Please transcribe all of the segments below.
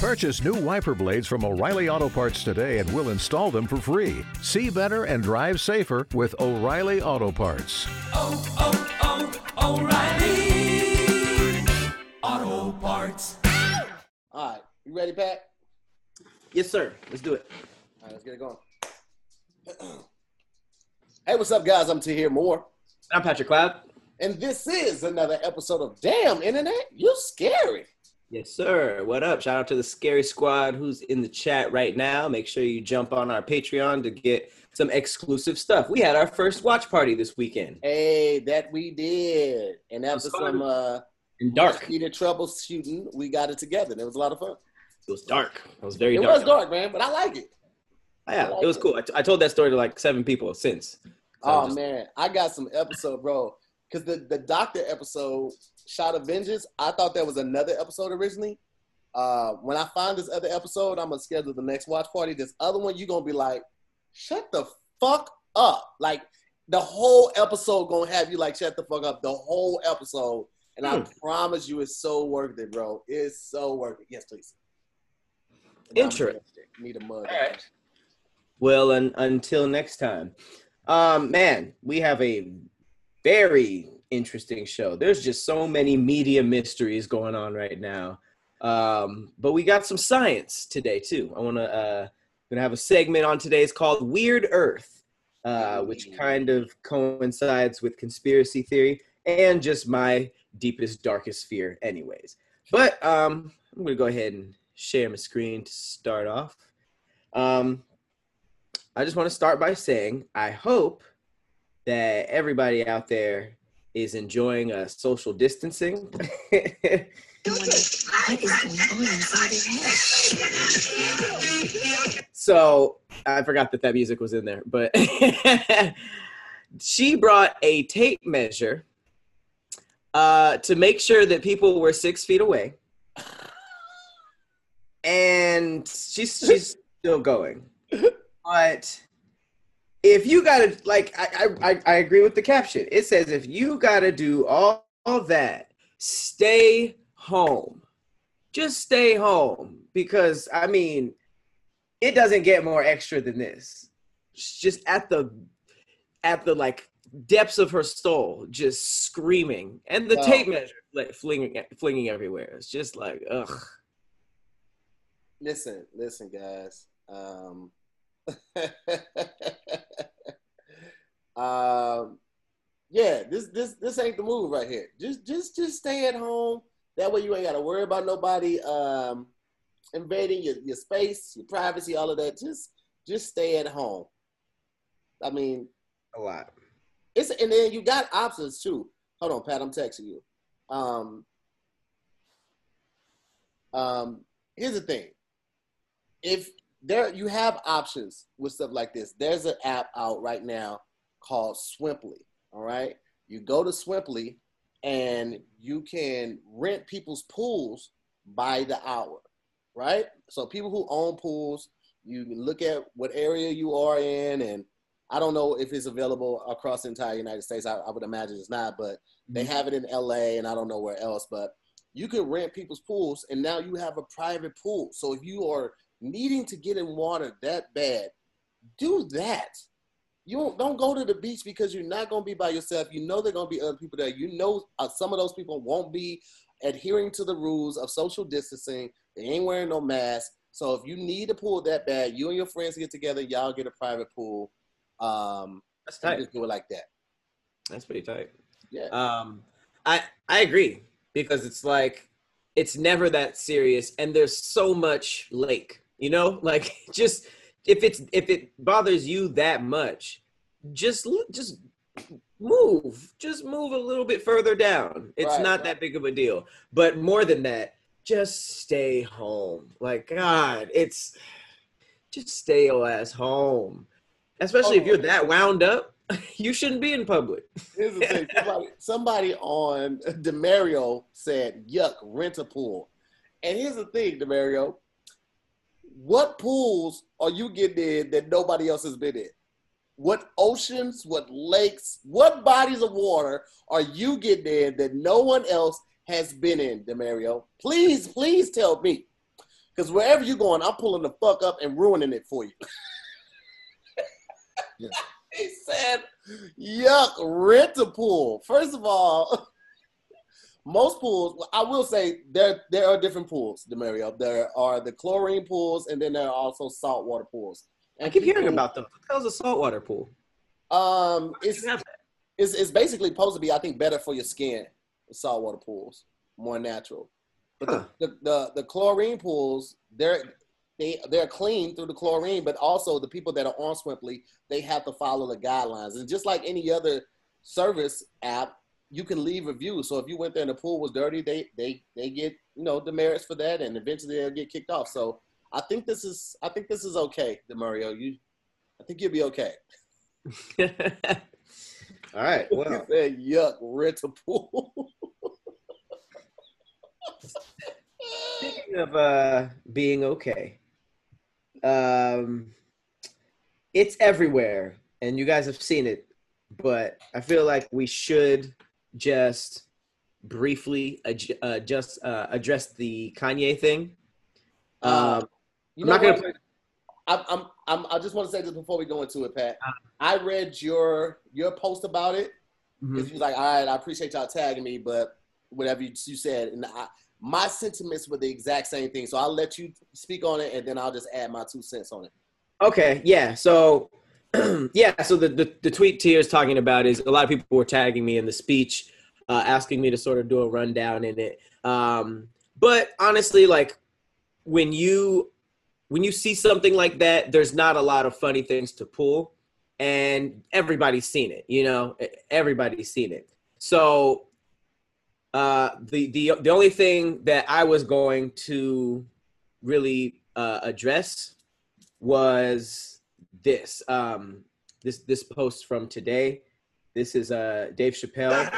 Purchase new wiper blades from O'Reilly Auto Parts today and we'll install them for free. See better and drive safer with O'Reilly Auto Parts. oh, oh, oh, O'Reilly Auto Parts. All right, you ready, Pat? Yes, sir. Let's do it. All right, let's get it going. hey, what's up, guys? I'm Tahir Moore, I'm Patrick Cloud. and this is another episode of Damn Internet. You're scary. Yes, sir. What up? Shout out to the Scary Squad who's in the chat right now. Make sure you jump on our Patreon to get some exclusive stuff. We had our first watch party this weekend. Hey, that we did, and after It was fun. some uh, In dark. heated troubleshooting, we got it together. and It was a lot of fun. It was dark. It was very It dark. It was dark, man, but I like it. Oh, yeah, it was cool. I, t- I told that story to like seven people since. So Oh just- man, I got some episode, bro. Because the the doctor episode, Shot of Vengeance, I thought that was another episode originally. Uh, when I find this other episode, I'm gonna schedule the next watch party. This other one, you're gonna be like, shut the fuck up. Like the whole episode gonna have you like shut the fuck up. The whole episode. And I Hmm. promise you it's so worth it, bro. It's so worth it. Yes, please. Interesting. Need a mug. All right. Well, un- until next time, um, man, we have a very interesting show. There's just so many media mysteries going on right now, um, but we got some science today too. I want to uh, gonna have a segment on today's called Weird Earth, uh, which kind of coincides with conspiracy theory and just my deepest, darkest fear, anyways. But um, I'm gonna go ahead and share my screen to start off. Um, I just want to start by saying I hope that everybody out there is enjoying uh, social distancing. wonder what is going on inside their head. so I forgot that that music was in there, but she brought a tape measure uh, to make sure that people were six feet away, and she's she's still going. But if you gotta like, I I I- agree with the caption. It says if you gotta do all, all that, stay home. Just stay home because I mean, it doesn't get more extra than this. Just at the at the like depths of her soul, just screaming, and the Wow. tape measure like flinging flinging everywhere. It's just like ugh. listen, listen, guys. Um, um, yeah, this this this ain't the move right here. Just just just stay at home. That way you ain't got to worry about nobody um, invading your, your space, your privacy, all of that. Just just stay at home. I mean, A lot. it's and then you got options too. Hold on, Pat, I'm texting you. Um, um, here's the thing. If there you have options with stuff like this, there's an app out right now called Swimply. All right. You go to Swimply and you can rent people's pools by the hour. Right? So people who own pools, you can look at what area you are in and I don't know if it's available across the entire United States. I, I would imagine it's not, but they mm-hmm. have it in LA and I don't know where else. But you can rent people's pools and now you have a private pool. So if you are needing to get in water that bad, do that. You don't, don't go to the beach because you're not going to be by yourself. You know there are going to be other people there. You know uh, some of those people won't be adhering to the rules of social distancing. They ain't wearing no mask. So if you need a pool that bad, you and your friends get together, y'all get a private pool. Um, That's tight. just do it like that. That's pretty tight. Yeah. Um, I I agree because it's like it's never that serious, and there's so much lake. You know, like just if it's if it bothers you that much, just just move, just move a little bit further down. It's Right, not right. that big of a deal. But more than that, just stay home. Like God, it's just stay your ass home. Especially if Oh. you're that wound up, you shouldn't be in public. Here's the thing. Somebody, somebody on Demario said, "Yuck, rent a pool." And here's the thing, Demario. What pools are you getting in that nobody else has been in? What oceans, what lakes, what bodies of water are you getting in that no one else has been in, Demario? Please, please tell me. Because wherever you're going, I'm pulling the fuck up and ruining it for you. Yeah. he said, yuck, rent a pool. First of all, most pools, I will say there there are different pools, Demario. There are the chlorine pools, and then there are also saltwater pools. I keep hearing about them. What the hell's a saltwater pool? Um, it's, You have that. it's it's basically supposed to be, I think, better for your skin. The saltwater pools, more natural. But Huh. the, the, the the chlorine pools, they're they they're clean through the chlorine, but also the people that are on Swimply, they have to follow the guidelines. And just like any other service app, you can leave reviews. So if you went there and the pool was dirty, they they they get you know demerits for that, and eventually they'll get kicked off. So I think this is I think this is okay, Demario. You, I think you'll be okay. All right. Well, said, "Yuck, rent a pool." speaking of uh, being okay, um, it's everywhere, and you guys have seen it. But I feel like we should just briefly adj- uh, just uh, address the Kanye thing. Um, You I'm not gonna what? I'm, I'm, I'm, I just want to say this before we go into it, Pat. I read your your post about it Mhm. because you was like, all right, I appreciate y'all tagging me, but whatever you, you said, and I, my sentiments were the exact same thing. So I'll let you speak on it, and then I'll just add my two cents on it. Okay, yeah. So, yeah. So the, the the tweet Tahir is talking about is a lot of people were tagging me in the speech, uh, asking me to sort of do a rundown in it. Um, but honestly, like when you when you see something like that, there's not a lot of funny things to pull, and everybody's seen it. You know, everybody's seen it. So uh, the the the only thing that I was going to really uh, address was this um this this post from today this is uh dave chappelle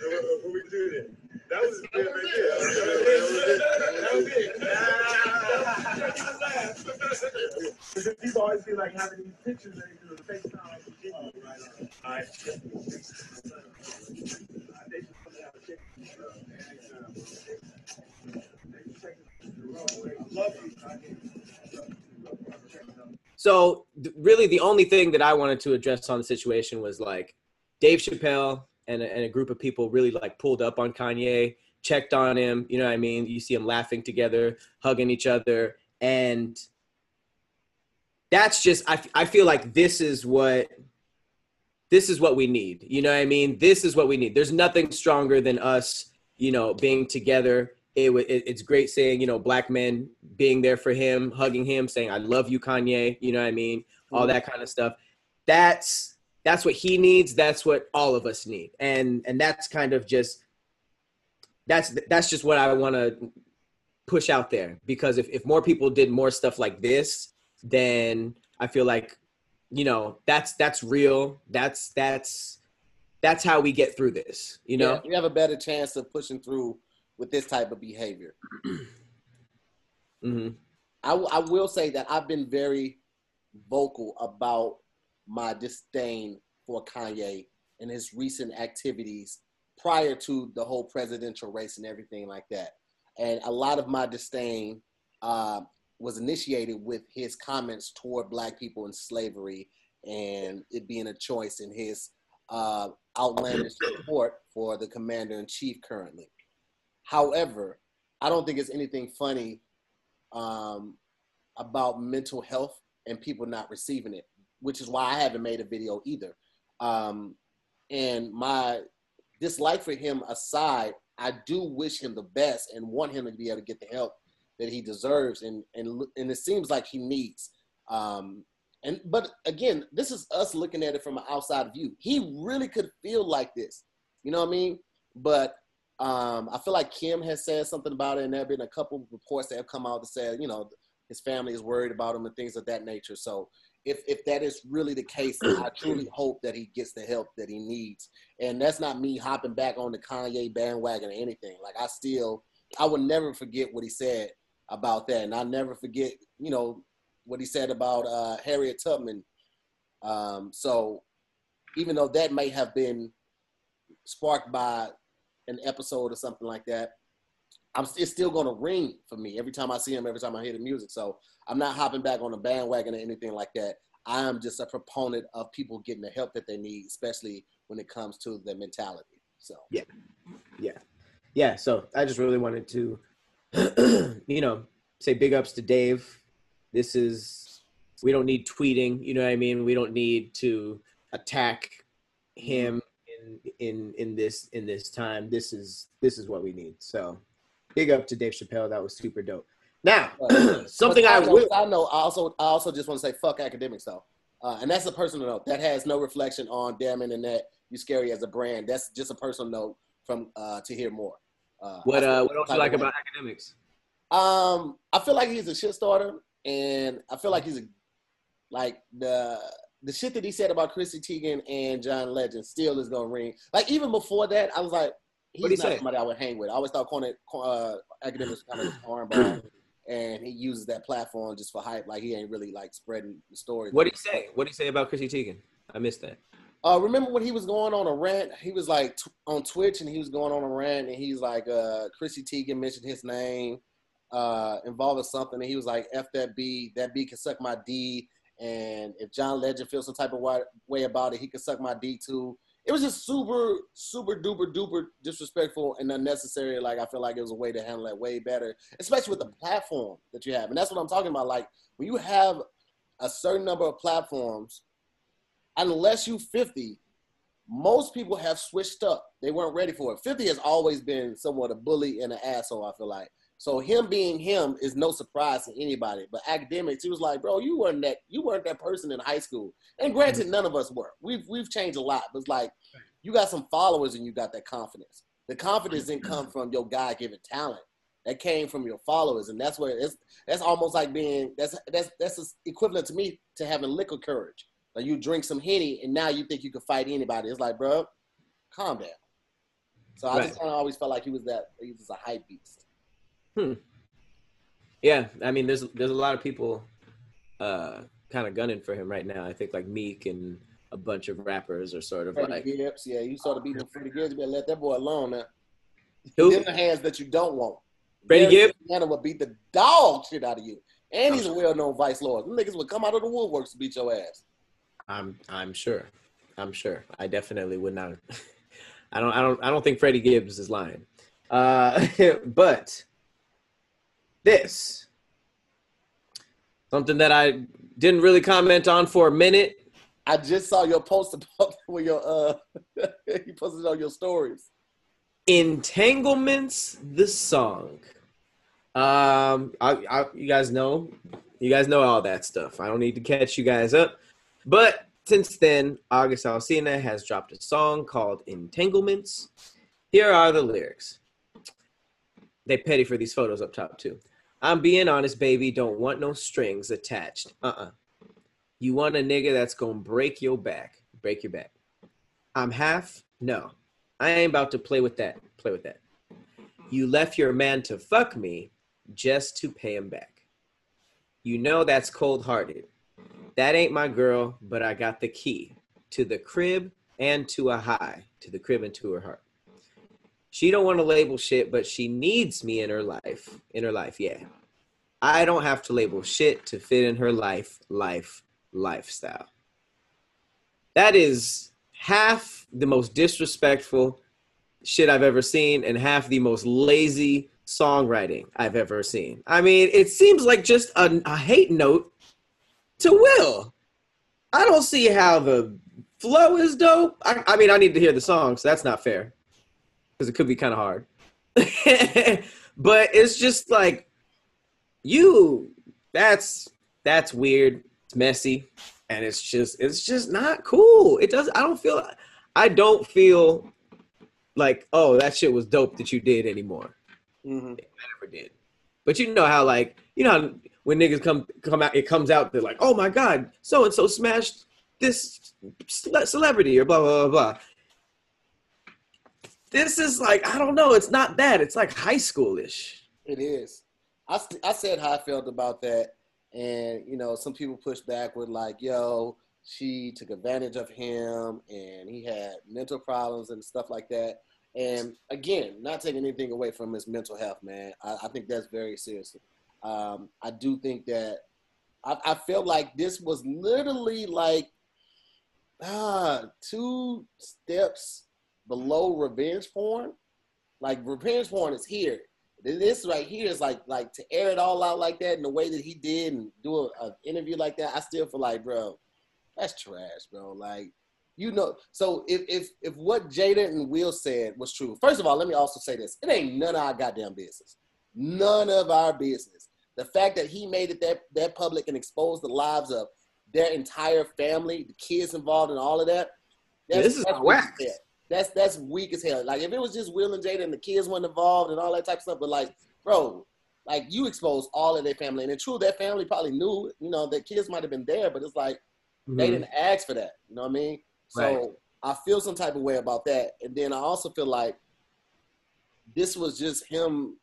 What we do then? That was it right there. That was it. That was always feel like having these pictures that they do FaceTime like the video. All right. They just put out a check. Love you. So th- really the only thing that i wanted to address on the situation was like dave chappelle and a, and a group of people really like pulled up on kanye checked on him you know what i mean? You see them laughing together hugging each other and that's just I, I feel like this is what this is what we need you know what i mean? This is what we need. There's nothing stronger than us you know being together it, it it's great saying you know black men being there for him hugging him saying i love you kanye you know what i mean? All mm-hmm. that kind of stuff. That's that's what he needs that's what all of us need. And and that's kind of just that's that's just what i want to push out there. Because if, if more people did more stuff like this then i feel like you know that's that's real. That's that's that's how we get through this you know? Yeah, you have a better chance of pushing through with this type of behavior. hmm I, I will say that I've been very vocal about my disdain for Kanye and his recent activities prior to the whole presidential race and everything like that. And a lot of my disdain uh, was initiated with his comments toward Black people in slavery and it being a choice in his uh, outlandish support for the commander in chief currently. However, I don't think it's anything funny um, about mental health and people not receiving it, which is why I haven't made a video either. Um, and my dislike for him aside, I do wish him the best and want him to be able to get the help that he deserves and and and it seems like he needs. Um, and but again, this is us looking at it from an outside view. He really could feel like this, you know what I mean? But um, I feel like Kim has said something about it, and there have been a couple reports that have come out that said, you know, his family is worried about him and things of that nature. So if if that is really the case, I truly hope that he gets the help that he needs. And that's not me hopping back on the Kanye bandwagon or anything. Like I still, I will never forget what he said about that, and I'll never forget, you know, what he said about uh, Harriet Tubman. Um, so even though that may have been sparked by an episode or something like that, I'm it's still gonna ring for me every time I see him, every time I hear the music. So I'm not hopping back on the bandwagon or anything like that. I am just a proponent of people getting the help that they need, especially when it comes to their mentality. So Yeah. Yeah. Yeah. So I just really wanted to, you know, say big ups to Dave. This is, we don't need tweeting. You know what I mean? We don't need to attack him in, in, in this, in this time. This is, this is what we need. So big up to Dave Chappelle. That was super dope. Now, something But I side note- will, side note, I also I also just want to say fuck Akademiks though, uh, and that's a personal note that has no reflection on damn internet. You scary as a brand. That's just a personal note from uh, Tahir Moore. Uh, what, I uh, what don't you like of way. about Akademiks? Um, I feel like he's a shit starter, and I feel like he's a like the the shit that he said about Chrissy Teigen and John Legend still is gonna ring. Like even before that, I was like, he's he not say? somebody I would hang with. I always thought Cornet, uh, Akademiks kind of armball, and he uses that platform just for hype. Like he ain't really like spreading the story. What did he say? What did he say about Chrissy Teigen? I missed that. Uh, remember when he was going on a rant? He was like t- on Twitch and he was going on a rant and he's like, uh, Chrissy Teigen mentioned his name, uh, involving something. And he was like, F that B, that B can suck my D. And if John Legend feels some type of way about it, he could suck my D too. It was just super, super duper duper disrespectful and unnecessary. Like, I feel like it was a way to handle that way better, especially with the platform that you have. And that's what I'm talking about. Like, when you have a certain number of platforms, unless you 50, most people have switched up. They weren't ready for it. 50 has always been somewhat a bully and an asshole, I feel like. So him being him is no surprise to anybody. But Akademiks, he was like, bro, you weren't that you weren't that person in high school. And granted, mm-hmm. none of us were. We've we've changed a lot. But it's like you got some followers and you got that confidence. The confidence didn't come mm-hmm. from your God given talent. That came from your followers. And that's where it's that's almost like being that's that's that's equivalent to me to having liquor courage. Like you drink some henny and now you think you can fight anybody. It's like, bro, calm down. So I Right. just kind of always felt like he was that he was a hype beast. Yeah, I mean, there's there's a lot of people uh, kind of gunning for him right now. I think like Meek and a bunch of rappers are sort of Freddie like Gibbs, yeah, you sort of beat beating Freddie Gibbs. You better let that boy alone now. who? In the hands that you don't want. Freddie Gibbs? Santana will beat the dog shit out of you. And he's a well-known vice lord. Them niggas would come out of the woodworks to beat your ass. I'm I'm sure. I'm sure. I definitely would not. I don't I don't I don't think Freddie Gibbs is lying. Uh, but this something that I didn't really comment on for a minute. I just saw your post about where your uh you posted on your stories. Entanglements, the song. Um, I, I, you guys know, you guys know all that stuff. I don't need to catch you guys up. But since then, August Alsina has dropped a song called Entanglements. Here are the lyrics. They petty for these photos up top too. I'm being honest, baby. Don't want no strings attached. Uh-uh. You want a nigga that's gonna break your back. Break your back. I'm half. No, I ain't about to play with that. Play with that. You left your man to fuck me just to pay him back. You know that's cold hearted. That ain't my girl, but I got the key to the crib and to a high, to the crib and to her heart. She don't want to label shit, but she needs me in her life. In her life, yeah. I don't have to label shit to fit in her life, life, lifestyle. That is half the most disrespectful shit I've ever seen and half the most lazy songwriting I've ever seen. I mean, it seems like just a, a hate note to Will. I don't see how the flow is dope. I, I mean, I need to hear the song, so that's not fair because it could be kind of hard. but it's just like you. That's that's weird. It's messy, and it's just it's just not cool. It does. I don't feel. I don't feel like oh that shit was dope that you did anymore. Mm-hmm. Never did. But you know how like you know how when niggas come come out, it comes out they're like, oh my god, so and so smashed this celebrity or blah blah blah blah. This is like I don't know. It's not that. It's like high schoolish. It is. I, I said how I felt about that, and you know, some people pushed back with like, "Yo, she took advantage of him, and he had mental problems and stuff like that." And again, not taking anything away from his mental health, man. I, I think that's very serious. Um, I do think that I, I felt like this was literally like ah two steps below revenge porn. Like revenge porn is here. This right here is like like to air it all out like that in the way that he did and do an interview like that. I still feel like, bro, that's trash, bro. Like you know. So if if if what Jada and Will said was true, first of all, let me also say this: it ain't none of our goddamn business. None of our business. The fact that he made it that that public and exposed the lives of their entire family, the kids involved, and all of that. Yeah, this is that's whack. Weak as hell. That's that's weak as hell. Like if it was just Will and Jada and the kids weren't involved and all that type of stuff, but like, bro, like you exposed all of their family, and it's true their family probably knew, you know, their kids might have been there, but it's like they Mhm. didn't ask for that. You know what I mean? So Right. I feel some type of way about that, and then I also feel like this was just him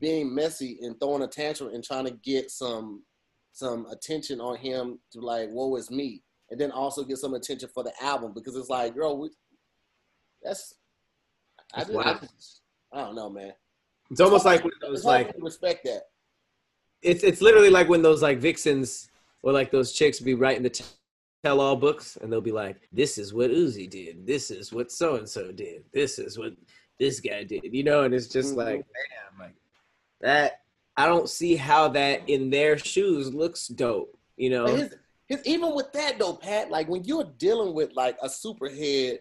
being messy and throwing a tantrum and trying to get some some attention on him to like, woe is me, and then also get some attention for the album because it's like, girl, we, that's I, That's I, wild. just- I don't know, man. It's almost like when those like respect that. it's it's literally like when those like vixens or like those chicks be writing the t- tell all books and they'll be like, "This is what Uzi did. This is what so and so did. This is what this guy did." You know, and it's just Mhm. like, damn, like that. I don't see how that in their shoes looks dope. You know, his, his, even with that though, Pat, like when you're dealing with like a superhead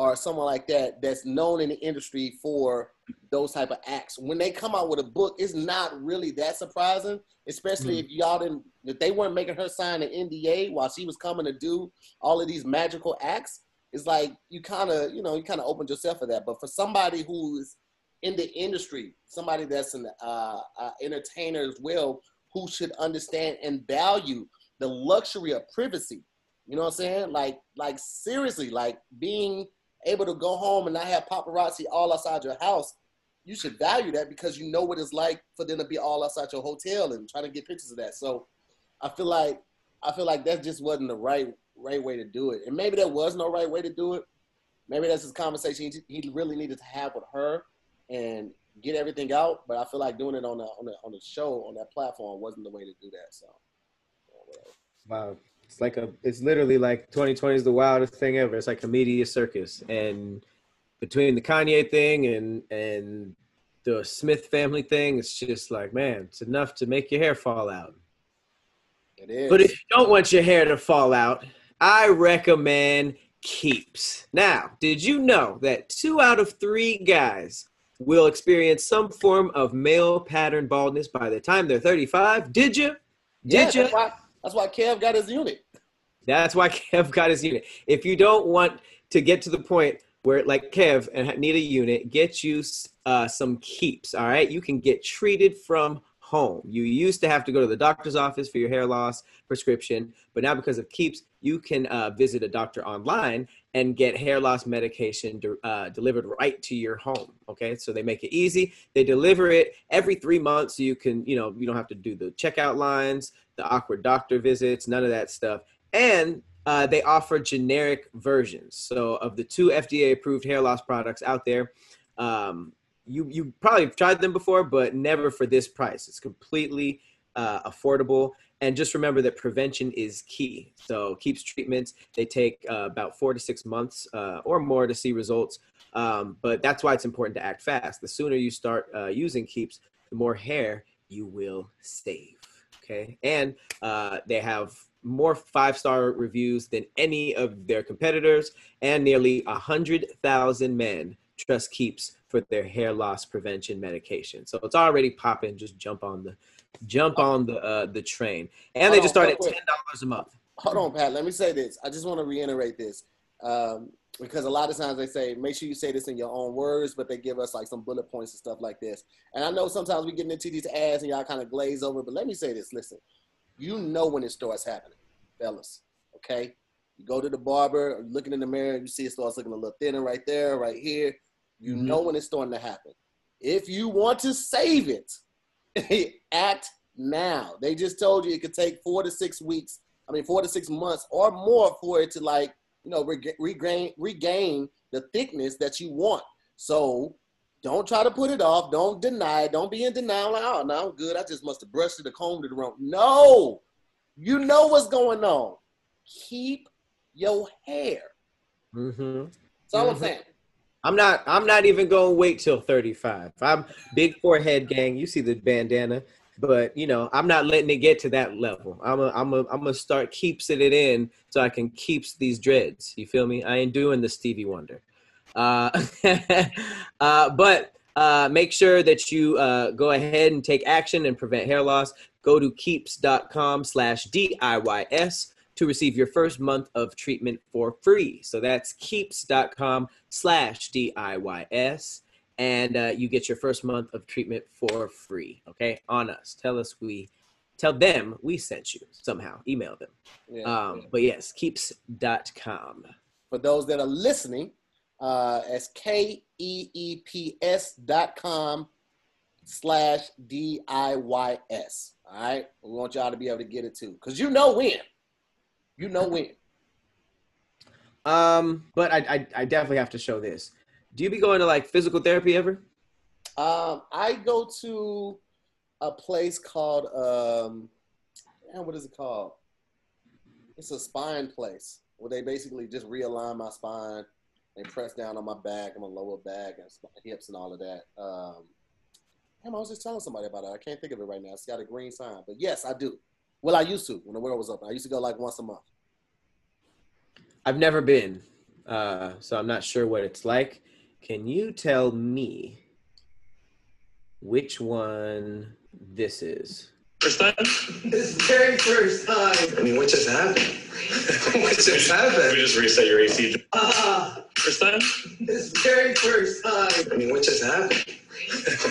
or someone like that that's known in the industry for those type of acts, when they come out with a book, it's not really that surprising. Especially if y'all didn't, if they weren't making her sign an NDA while she was coming to do all of these magical acts. It's like you kind of, you know, you kind of opened yourself for that. But for somebody who's in the industry, somebody that's an uh, uh, entertainer as well, who should understand and value the luxury of privacy. You know what I'm saying? Like, like seriously, like being able to go home and not have paparazzi all outside your house. You should value that because you know what it's like for them to be all outside your hotel and trying to get pictures of that. So, I feel like I feel like that just wasn't the right right way to do it. And maybe there was no right way to do it. Maybe that's his conversation he, really needed to have with her and get everything out. But I feel like doing it on the on the on the show on that platform wasn't the way to do that. So. Wow. It's like a it's literally like 2020 is the wildest thing ever. It's like a media circus. And between the Kanye thing and and the Smith family thing, it's just like, man, it's enough to make your hair fall out. It is. But if you don't want your hair to fall out, I recommend Keeps. Now, did you know that two out of three guys will experience some form of male pattern baldness by the time they're 35? Did you? yeah, Did you? that's why that's why Kev got his unit. That's why Kev got his unit. If you don't want to get to the point where, like Kev, and need a unit, get you uh, some keeps. All right, you can get treated from home. You used to have to go to the doctor's office for your hair loss prescription, but now because of keeps, you can uh, visit a doctor online and get hair loss medication de- uh, delivered right to your home. Okay, so they make it easy. They deliver it every three months, so you can, you know, you don't have to do the checkout lines, the awkward doctor visits, none of that stuff and uh, they offer generic versions. So of the two FDA-approved hair loss products out there, um, you you probably have tried them before, but never for this price. It's completely uh, affordable. And just remember that prevention is key. So keeps treatments. They take uh, about four to six months uh, or more to see results. Um, but that's why it's important to act fast. The sooner you start uh, using keeps, the more hair you will save. Okay, and uh, they have more five star reviews than any of their competitors, and nearly a hundred thousand men trust Keeps for their hair loss prevention medication. So it's already popping. Just jump on the jump on the uh, the train, and they Oh, just start real at ten dollars a month. Hold on, Pat. Let me say this. I just want to reiterate this um, because a lot of times they say make sure you say this in your own words, but they give us like some bullet points and stuff like this. And I know sometimes we get into these ads and y'all kind of glaze over, but let me say this. Listen, you know when it starts happening, fellas. Okay, you go to the barber, looking in the mirror, you see it starts looking a little thinner right there, right here. You Mhm. know when it's starting to happen. If you want to save it, act now. They just told you it could take four to six weeks. I mean, four to six months or more for it to like, you know, reg- regain regain the thickness that you want. So don't try to put it off. Don't deny it. Don't be in denial. Like, oh, no, I'm good. I just must have brushed it or combed it wrong. No, you know what's going on. Keep your hair. Mm-hmm. That's all I'm Mhm. saying. I'm not. I'm not even going to wait till 35. I'm big forehead gang. You see the bandana, but you know I'm not letting it get to that level. I'm a. I'm a. I'm gonna start keepsing it in so I can keeps these dreads. You feel me? I ain't doing the Stevie Wonder. Uh, uh, but uh, make sure that you uh, go ahead and take action and prevent hair loss. Go to keeps.com slash DIYS to receive your first month of treatment for free. So that's keeps.com slash DIYS. And uh, you get your first month of treatment for free. Okay. On us. Tell us we, tell them we sent you somehow. Email them. Yeah. Um, but yes, keeps.com. For those that are listening, uh, as K E E P S dot com slash D I Y S. All right. We want y'all to be able to get it too. Because you know when. You know when. Um, but I, I, I definitely have to show this. Do you be going to like physical therapy ever? Um, I go to a place called um, man, what is it called? It's a spine place where they basically just realign my spine. They press down on my back and my lower back and hips and all of that. Um, damn, I was just telling somebody about it. I can't think of it right now. It's got a green sign, but yes, I do. Well, I used to when the world was open. I used to go like once a month. I've never been, uh, so I'm not sure what it's like. Can you tell me which one this is? First time? This very first time. I mean, what just happened? what just happened? We just reset your AC. Ah, First time? this very first time. I mean, what just happened?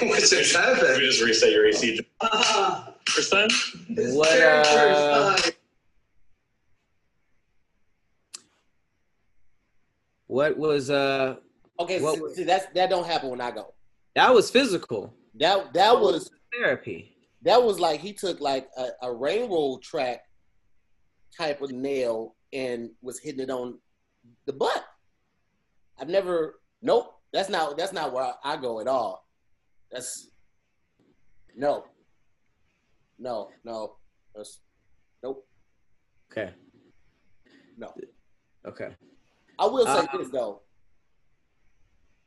what just happened? We just reset your AC. Ah, First time? this What, very uh, first time. What was uh Okay, What see, was- see, that's that don't happen when I go. that was physical. That that was therapy. that was like he took like a, a railroad track type of nail and was hitting it on the butt. I've never nope. That's not that's not where I, go at all. That's no. No, no. That's nope. Okay. No. Okay. I will say Um, this though.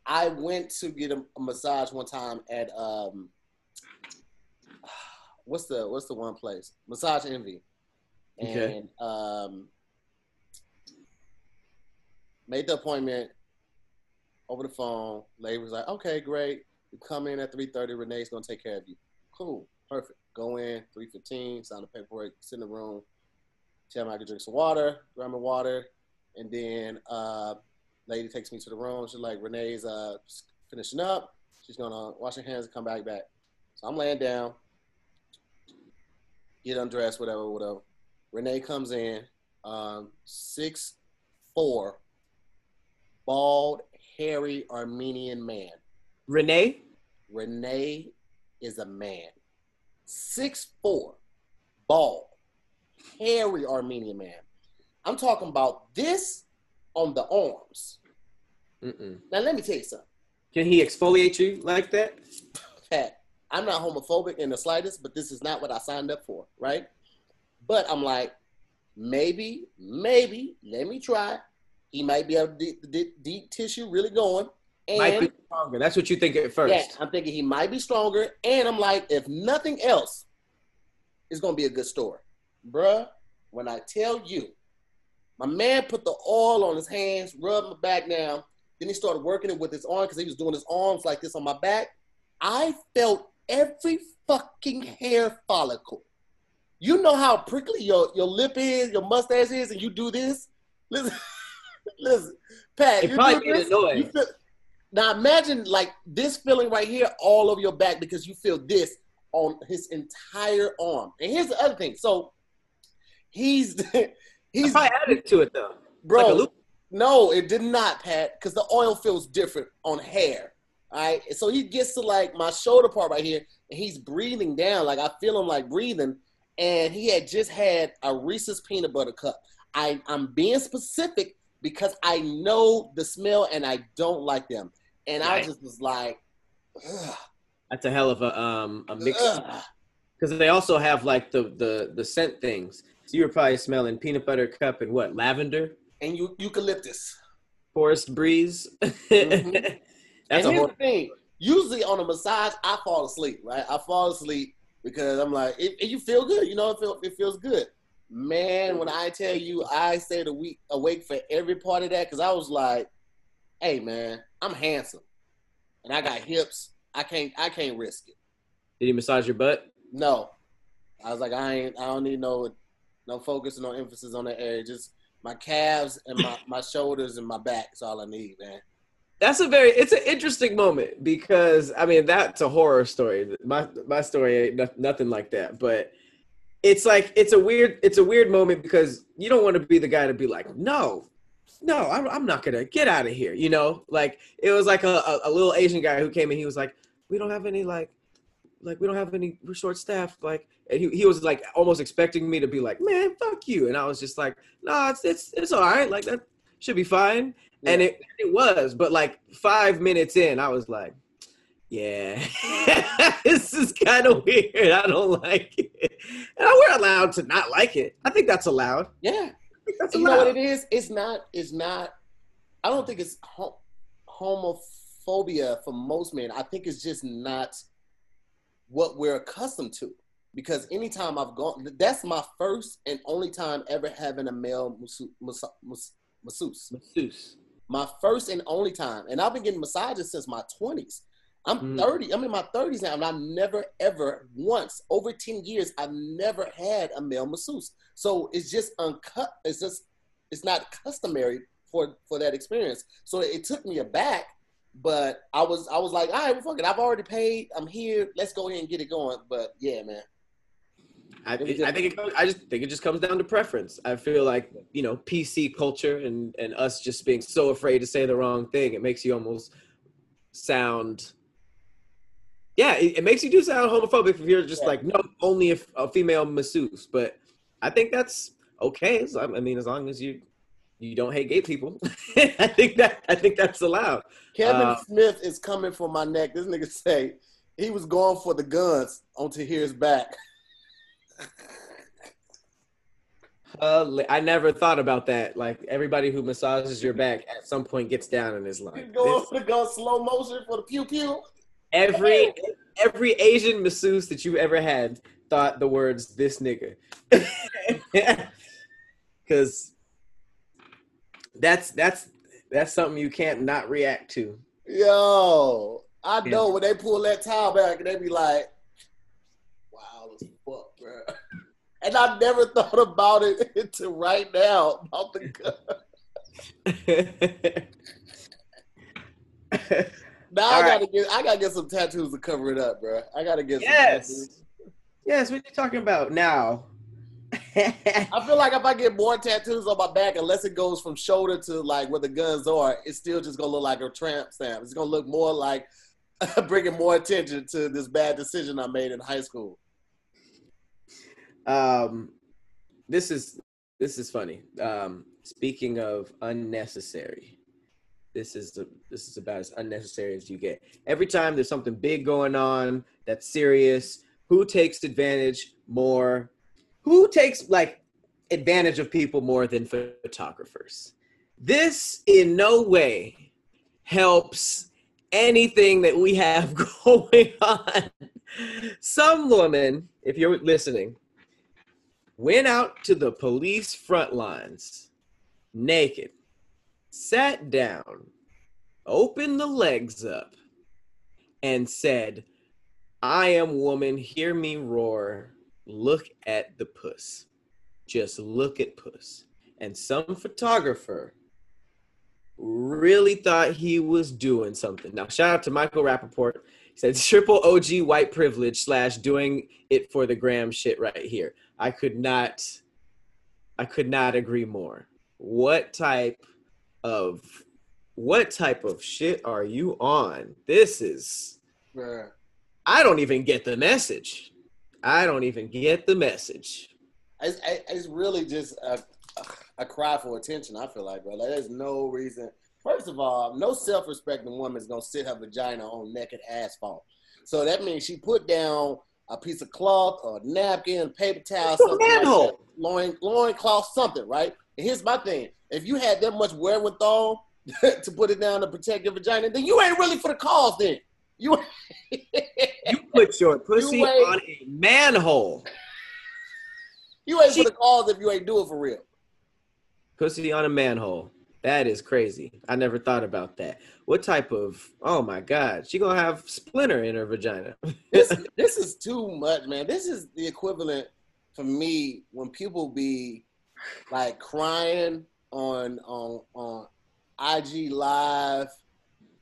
I went to get a, massage one time at um what's the what's the one place? Massage Envy. And Okay. um made the appointment over the phone. Lady was like, okay, great. You come in at 3.30, Renee's gonna take care of you. Cool, perfect. Go in, 3.15, sign the paperwork, sit in the room, tell me I can drink some water, grab my water, and then uh lady takes me to the room. She's like, Renee's uh finishing up. She's gonna wash her hands and come back back. So I'm laying down, get undressed, whatever, whatever. Renee comes in, um, six four, bald, hairy Armenian man. Renee? Renee is a man. Six four, bald, hairy Armenian man. I'm talking about this on the arms. Mm-mm. Now let me tell you something. Can he exfoliate you like that? Pat, I'm not homophobic in the slightest, but this is not what I signed up for, right? But I'm like, maybe, maybe, let me try. He might be able to deep, deep, deep tissue really going. And Might be stronger. That's what you think at first. yeah, I'm thinking he might be stronger. And I'm like, if nothing else, it's gonna be a good story. Bruh, when I tell you, my man put the oil on his hands, rubbed my back down, then he started working it with his arm because he was doing his arms like this on my back. I felt every fucking hair follicle. You know how prickly your, your lip is, your mustache is, and you do this? Listen, listen, Pat, It you probably do this, you feel, now imagine like this feeling right here all over your back because you feel this on his entire arm. And here's the other thing. So he's He he's probably added to it though. bro. like no, it did not, Pat, because the oil feels different on hair. All right. So he gets to like my shoulder part right here, and he's breathing down. Like I feel him like breathing. And he had just had a Reese's peanut butter cup. I, I'm being specific because I know the smell and I don't like them. and I just was like, ugh, That's a hell of a um a mix because they also have like the the the scent things. So you were probably smelling peanut butter cup and what lavender, and you eucalyptus. forest breeze. Mhm. That's and a here's the thing. Usually on a massage, I fall asleep. Right, I fall asleep because I'm like, it, it- you feel good. You know, it, feel, it feels good. Man, when I tell you, I stayed a week awake for every part of that because I was like, hey man, I'm handsome, and I got hips. I can't, I can't risk it. Did he massage your butt? No, I was like, I ain't, I don't need no, no focus, no emphasis on that area. Just my calves and my, my shoulders and my back. That's all I need, man. That's a very it's an interesting moment because I mean that's a horror story. My my story ain't nothing like that, but it's like it's a weird it's a weird moment because you don't want to be the guy to be like no no I'm, I'm not gonna get out of here you know like it was like a, a, a little asian guy who came in he was like we don't have any like like we don't have any short staffed like and he, he was like almost expecting me to be like man fuck you and i was just like no it's it's, it's all right like that should be fine and it, it was but like five minutes in i was like yeah this is kind of weird i don't like it and we're allowed to not like it i think that's allowed Yeah. I that's you know what it is? It's not. It's not. I don't think it's ho- homophobia for most men. I think it's just not what we're accustomed to. Because anytime I've gone, that's my first and only time ever having a male masseuse. masseuse, masseuse. My first and only time, and I've been getting massages since my twenties. I'm Mhm. 30. I'm in my 30s now, and I've never ever once over 10 years. I've never had a male masseuse. So it's just uncut. It's just it's not customary for for that experience. So it took me aback, but I was I was like, all right, well, fuck it. I've already paid. I'm here. Let's go ahead and get it going. But yeah, man. I, It I think it I just think it just comes down to preference. I feel like you know PC culture and and us just being so afraid to say the wrong thing. It makes you almost sound. Yeah, it, it makes you do sound homophobic if you're just Yeah. like no, only if a female masseuse. But I think that's okay. As- I mean, as long as you you don't hate gay people, I think that I think that's allowed. Kevin Uh, Smith is coming for my neck. This nigga say he was going for the guns on Tahir's back. Uh, I never thought about that. Like everybody who massages your back at some point gets down and is He's like, going this- for the gun slow motion for the pew pew. every every Asian masseuse that you ever had thought the words "this nigga," because that's that's that's something you can't not react to. Yo, I Yeah. know when they pull that towel back and they be like, "Wow, as fuck, bro." And I never thought about it until right now about the gun. Now I gotta get, I gotta get some tattoos to cover it up, bro. I gotta get some yes, tattoos. yes. What you talking about now? I feel like if I get more tattoos on my back, unless it goes from shoulder to like where the guns are, it's still just gonna look like a tramp stamp. It's gonna look more like bringing more attention to this bad decision I made in high school. Um, this is this is funny. Um, speaking of unnecessary, this is the this is about as unnecessary as you get. Every time there's something big going on that's serious, who takes advantage more? Who takes like advantage of people more than photographers? This in no way helps anything that we have going on. Some woman, if you're listening, went out to the police front lines naked, sat down, opened the legs up, and said, I am woman, hear me roar, look at the puss. Just look at puss. And some photographer really thought he was doing something. Now, shout out to Michael Rapaport. He said, triple OG white privilege slash doing it for the gram shit right here. I could not I could not agree more. What type of what type of shit are you on? This is Bruh. I don't even get the message. I don't even get the message. It's, it's really just a, a cry for attention. I feel like, bro. Like, there's no reason First of all, no self-respecting woman is gonna sit her vagina on naked asphalt. So that means she put down a piece of cloth or a napkin, paper towel, It's something like that. loin, loin cloth, something, right? And here's my thing: if you had that much wherewithal to put it down to protect your vagina, then you ain't really for the cause. Then you You put your pussy You on a manhole. you ain't She- for the cause if you ain't do it for real. Pussy on a manhole. That is crazy. I never thought about that. What type of? Oh my God, she gonna have splinter in her vagina. this this is too much, man. This is the equivalent for me when people be like crying on on on IG live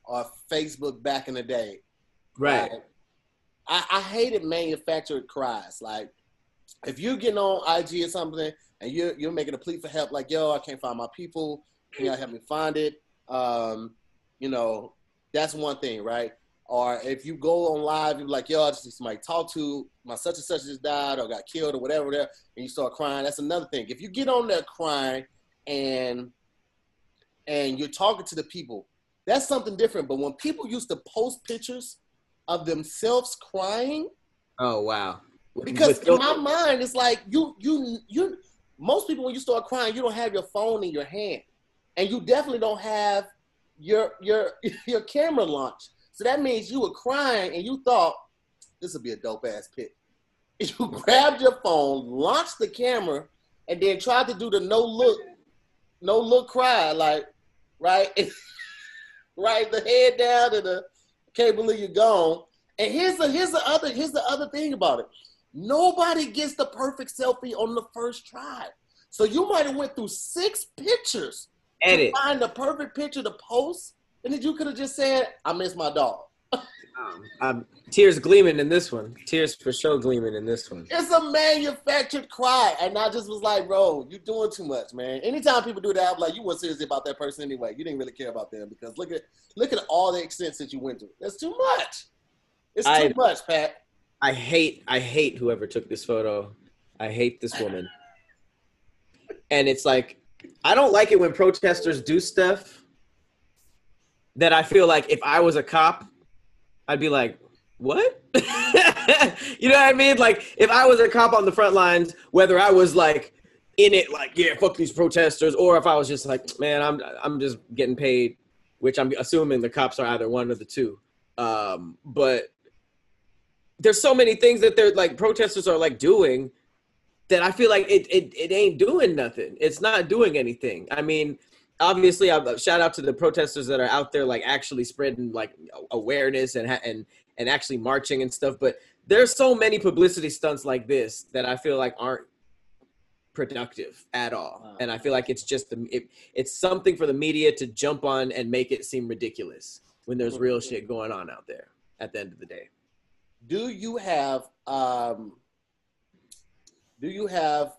or Facebook back in the day. right. Like, I, I hated manufactured cries. Like if you're getting on IG or something and you're you're making a plea for help, like yo, I can't find my people. Can y'all help me find it? Um, you know, that's one thing, right? Or if you go on live, you're like, yo, I just need somebody to talk to. My such and such just died or got killed or whatever there, and you start crying. That's another thing. If you get on there crying and and you're talking to the people, that's something different. But when people used to post pictures of themselves crying, Oh wow. because in my mind, it's like you you you. Most people, when you start crying, you don't have your phone in your hand, and you definitely don't have your your your camera launch. So that means you were crying and you thought this would be a dope ass pic. You grabbed your phone, launched the camera, and then tried to do the no look, no look cry, like right, right, the head down and the can't believe you're gone. And here's the here's the other here's the other thing about it. Nobody gets the perfect selfie on the first try. So you might have went through six pictures Edit. to find the perfect picture to post, and then you could have just said, "I miss my dog." Um, um, tears gleaming in this one. Tears for sure gleaming in this one. It's a manufactured cry, and I just was like, "Bro, you're doing too much, man." Anytime people do that, I'm like, "You weren't serious about that person anyway. You didn't really care about them because look at look at all the extents that you went through. That's too much. It's too I- much, Pat." I hate I hate whoever took this photo. I hate this woman. And it's like I don't like it when protesters do stuff that I feel like if I was a cop, I'd be like, "What?" you know what I mean? Like if I was a cop on the front lines, whether I was like in it like, "Yeah, fuck these protesters," or if I was just like, "Man, I'm I'm just getting paid," which I'm assuming the cops are either one of the two. Um, but there's so many things that they're like protesters are like doing that I feel like it it, it ain't doing nothing. It's not doing anything. I mean, obviously, I shout out to the protesters that are out there like actually spreading like awareness and and and actually marching and stuff. But there's so many publicity stunts like this that I feel like aren't productive at all. Wow. And I feel like it's just the it, it's something for the media to jump on and make it seem ridiculous when there's real shit going on out there. At the end of the day. do you have um do you have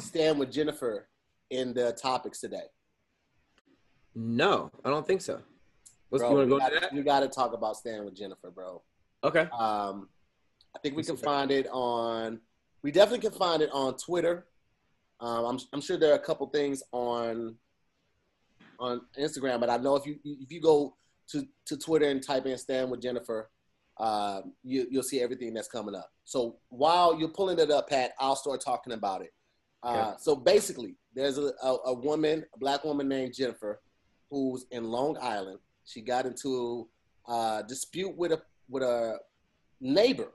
stand with jennifer in the topics today No, I don't think so. What's, bro, you want to go got, to that? you got to talk about stand with jennifer bro Okay. um i think we can find it on we definitely can find it on twitter um i'm, I'm sure there are a couple things on on instagram but i know if you if you go to to twitter and type in stand with jennifer uh, you, you'll see everything that's coming up. So while you're pulling it up, Pat, I'll start talking about it. Uh, So basically, there's a, a, a woman, a black woman named Jennifer, who's in Long Island. She got into a dispute with a with a neighbor,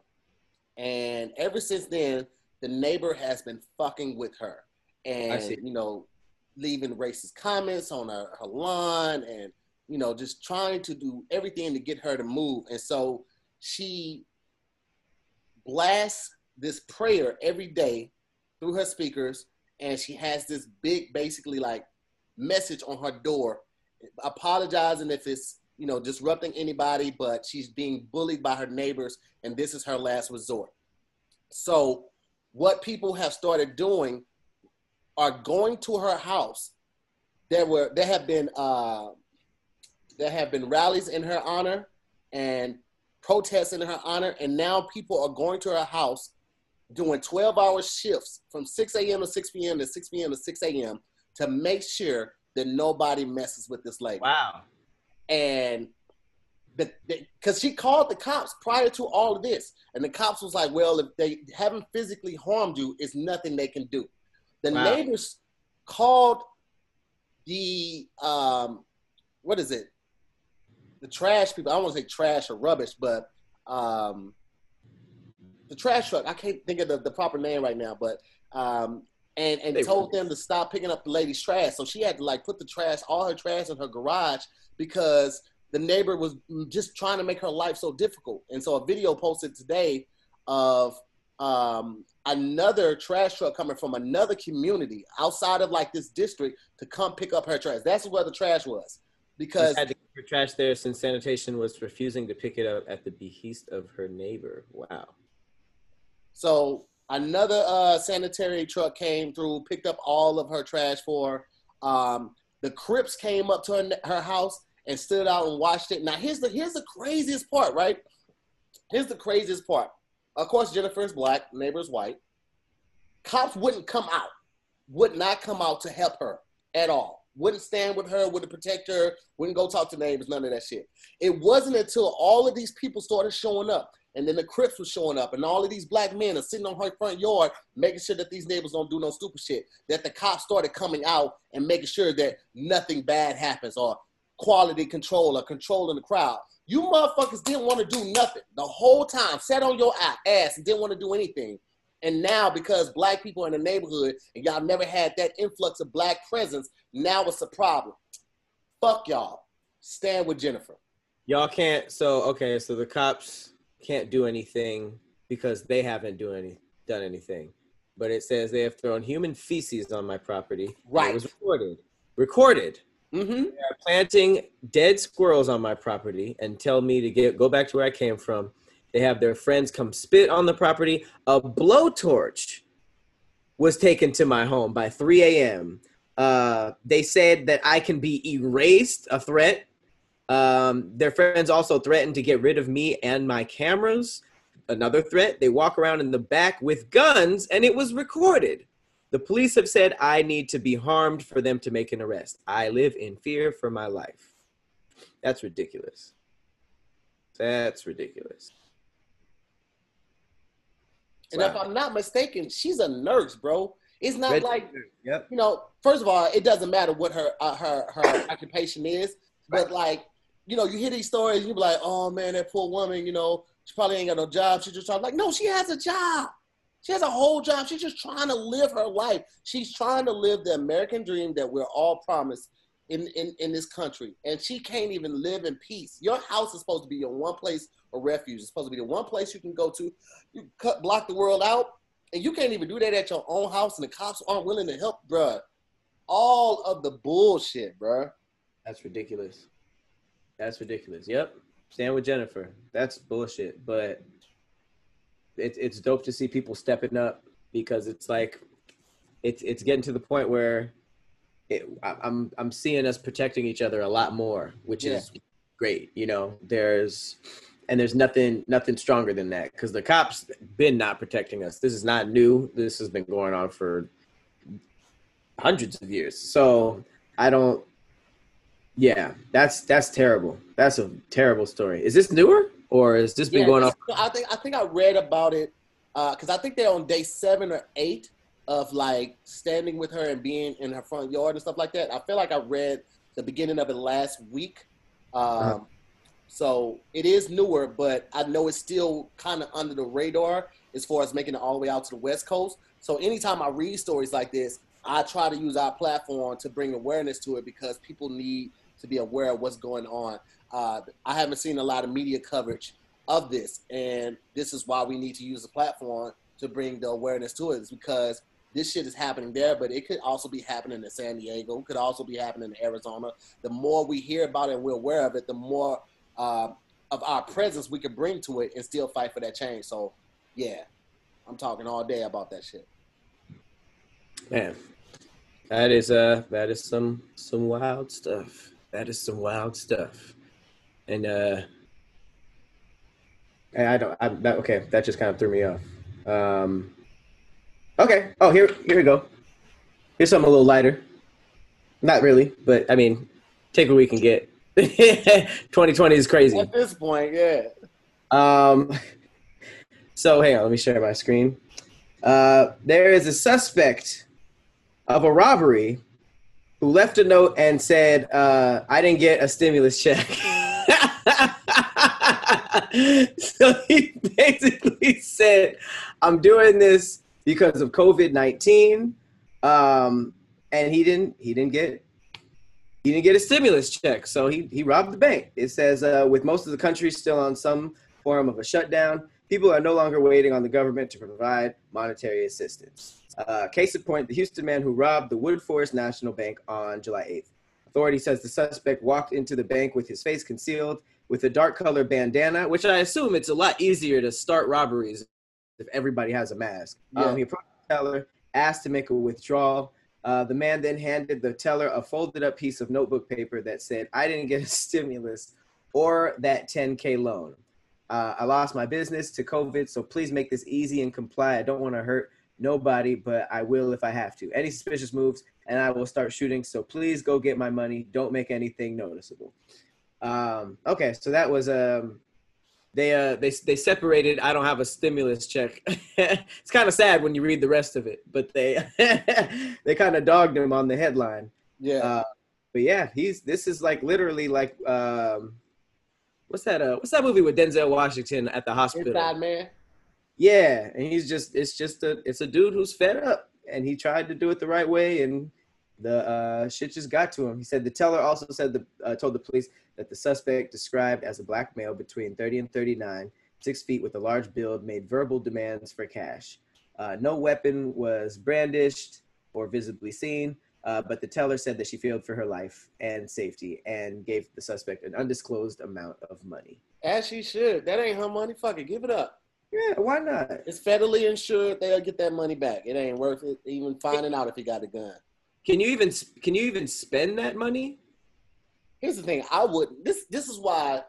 and ever since then, the neighbor has been fucking with her, and you know, leaving racist comments on her, her lawn, and you know, just trying to do everything to get her to move. And so she blasts this prayer every day through her speakers, and she has this big, basically like message on her door, apologizing if it's you know disrupting anybody, but she's being bullied by her neighbors, and this is her last resort. So, what people have started doing are going to her house. There were there have been uh, there have been rallies in her honor and protests in her honor, and now people are going to her house doing 12 hour shifts from 6 a.m. to 6 p.m. to 6 p.m. to 6 a.m. to make sure that nobody messes with this lady. Wow. And the because she called the cops prior to all of this, and the cops was like, "Well, if they haven't physically harmed you, it's nothing they can do." The Wow. neighbors called the um, what is it? The trash people. I don't want to say trash or rubbish, but um, the trash truck. I can't think of the, the proper name right now, but um, and and They- told them to stop picking up the lady's trash. So she had to like put the trash, all her trash, in her garage because the neighbor was just trying to make her life so difficult. And so a video posted today of um, another trash truck coming from another community outside of like this district to come pick up her trash. That's where the trash was because Trash there since sanitation was refusing to pick it up at the behest of her neighbor. Wow. So another uh, sanitary truck came through, picked up all of her trash for. her. Um, the Crips came up to her, her house and stood out and watched it. Now here's the here's the craziest part, right? Here's the craziest part. Of course, Jennifer is black, neighbor's white. Cops wouldn't come out, would not come out to help her at all. Wouldn't stand with her, wouldn't protect her, wouldn't go talk to neighbors, none of that shit. It wasn't until all of these people started showing up, and then the Crips were showing up, and all of these black men are sitting on her front yard, making sure that these neighbors don't do no stupid shit. That the cops started coming out and making sure that nothing bad happens, or quality control, or controlling the crowd. You motherfuckers didn't want to do nothing the whole time, sat on your ass and didn't want to do anything. And now, because black people in the neighborhood and y'all never had that influx of black presence, now it's a problem. Fuck y'all. Stand with Jennifer. Y'all can't. So okay, so the cops can't do anything because they haven't do any done anything. But it says they have thrown human feces on my property. Right. It was recorded. Recorded. Mm-hmm. They are planting dead squirrels on my property and tell me to get go back to where I came from. They have their friends come spit on the property. A blowtorch was taken to my home by 3 a.m. Uh, they said that I can be erased, a threat. Um, their friends also threatened to get rid of me and my cameras. Another threat. They walk around in the back with guns, and it was recorded. The police have said I need to be harmed for them to make an arrest. I live in fear for my life. That's ridiculous. That's ridiculous. And if I'm not mistaken, she's a nurse, bro. It's not Red- like Yep. you know. First of all, it doesn't matter what her uh, her her occupation is, but like you know, you hear these stories, and you be like, oh man, that poor woman. You know, she probably ain't got no job. She just trying like, no, she has a job. She has a whole job. She's just trying to live her life. She's trying to live the American dream that we're all promised in, in, in this country. And she can't even live in peace. Your house is supposed to be your one place of refuge. It's supposed to be the one place you can go to. You cut block the world out, and you can't even do that at your own house, and the cops aren't willing to help, bruh. All of the bullshit, bruh. That's ridiculous. That's ridiculous. Yep. Stand with Jennifer. That's bullshit. But it's it's dope to see people stepping up because it's like it's it's getting to the point where it, I- I'm I'm seeing us protecting each other a lot more, which is great. You know, there's and there's nothing nothing stronger than that because the cops been not protecting us. This is not new. This has been going on for hundreds of years. So I don't. Yeah, that's that's terrible. That's a terrible story. Is this newer or has this been Yeah, going on? I think I think I read about it because I think they're on day seven or eight of like standing with her and being in her front yard and stuff like that. I feel like I read the beginning of it last week. Um, Uh-huh. So it is newer, but I know it's still kind of under the radar as far as making it all the way out to the West Coast. So anytime I read stories like this, I try to use our platform to bring awareness to it because people need to be aware of what's going on. Uh, I haven't seen a lot of media coverage of this, and this is why we need to use the platform to bring the awareness to it. Is because this shit is happening there, but it could also be happening in San Diego. It could also be happening in Arizona. The more we hear about it and we're aware of it, the more uh, of our presence we can bring to it and still fight for that change. So, yeah, I'm talking all day about that shit. Man, that is uh that is some some wild stuff. That is some wild stuff. And uh I don't I that okay, that just kind of threw me off. Um Okay. Oh here here we go. Here's something a little lighter. Not really, but I mean, take what we can get. 2020 is crazy. At this point, yeah. Um, so hang on, let me share my screen. Uh, there is a suspect of a robbery who left a note and said, uh, "I didn't get a stimulus check." so he basically said, "I'm doing this because of COVID nineteen," um, and he didn't. He didn't get. He didn't get a stimulus check, so he he robbed the bank. It says, uh, with most of the country still on some form of a shutdown, people are no longer waiting on the government to provide monetary assistance. Uh, case in point, the Houston man who robbed the Woodforest National Bank on July 8th. Authority says the suspect walked into the bank with his face concealed with a dark colored bandana, which I assume it's a lot easier to start robberies if everybody has a mask. Yeah. Um, he approached the teller, asked to make a withdrawal. Uh, the man then handed the teller a folded up piece of notebook paper that said, I didn't get a stimulus or that 10K loan. Uh, I lost my business to COVID, so please make this easy and comply. I don't want to hurt nobody, but I will if I have to. Any suspicious moves, and I will start shooting. So please go get my money. Don't make anything noticeable. Um, okay, so that was um, they uh they they separated. I don't have a stimulus check. it's kind of sad when you read the rest of it, but they they kind of dogged him on the headline. Yeah. Uh, but yeah, he's this is like literally like um, what's that? Uh, what's that movie with Denzel Washington at the hospital? Inside man. Yeah, and he's just it's just a it's a dude who's fed up and he tried to do it the right way and the uh, shit just got to him. He said the teller also said the uh, told the police that the suspect described as a black male between 30 and 39, six feet with a large build, made verbal demands for cash. Uh, no weapon was brandished or visibly seen, uh, but the teller said that she feared for her life and safety and gave the suspect an undisclosed amount of money. As she should. That ain't her money. Fuck it. Give it up. Yeah, why not? It's federally insured. They'll get that money back. It ain't worth it even finding out if he got a gun. Can you even can you even spend that money? Here's the thing. I would this this is why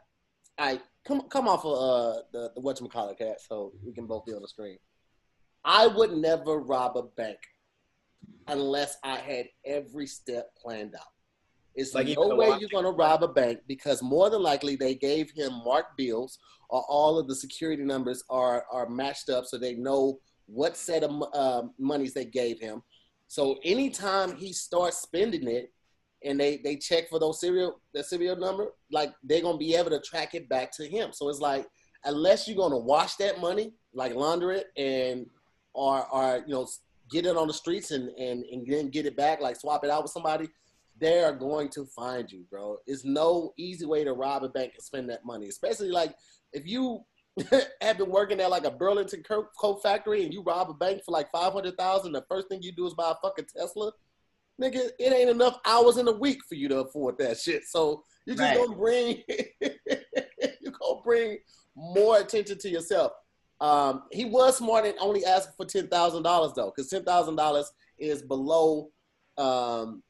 I come come off of uh the, the whatchamacallit cat so we can both be on the screen. I would never rob a bank unless I had every step planned out. It's Like no way you're gonna rob a bank because more than likely they gave him marked bills or all of the security numbers are are matched up so they know what set of uh, monies they gave him. So anytime he starts spending it, and they they check for those serial the serial number, like they're gonna be able to track it back to him. So it's like unless you're gonna wash that money, like launder it and or or you know get it on the streets and and and then get it back, like swap it out with somebody, they are going to find you, bro. It's no easy way to rob a bank and spend that money, especially like if you have been working at like a Burlington Co- Coat factory and you rob a bank for like five hundred thousand. The first thing you do is buy a fucking Tesla nigga, it ain't enough hours in a week for you to afford that shit. So you just Right. gonna bring you gonna bring more attention to yourself. Um, he was smart and only asking for ten thousand dollars though, because ten thousand dollars is below um,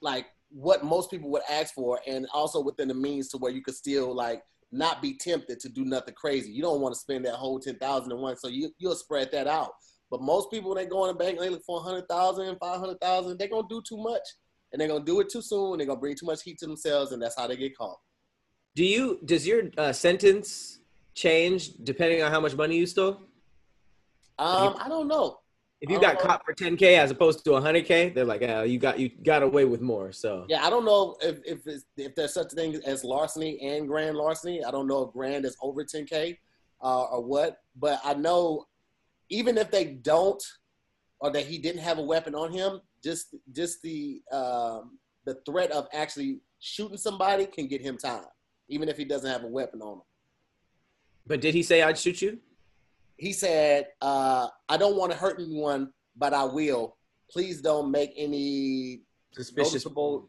like what most people would ask for, and also within the means to where you could still like not be tempted to do nothing crazy. You don't want to spend that whole ten thousand in one, so you you'll spread that out. But most people, when they go in the bank, they look for 100,000, 500,000. They're going to do too much. And they're going to do it too soon. They're going to bring too much heat to themselves. And that's how they get caught. Do you does your uh, sentence change depending on how much money you stole? Um, I don't know. If you got know. caught for 10k as opposed to 100k, they're like, uh, you got you got away with more. So Yeah, I don't know if if, it's, if there's such a thing as larceny and grand larceny. I don't know if grand is over 10K uh, or what. But I know even if they don't or that he didn't have a weapon on him, just just the um, the threat of actually shooting somebody can get him time, even if he doesn't have a weapon on him. But did he say I'd shoot you? He said, uh, I don't want to hurt anyone, but I will. Please don't make any Suspicious.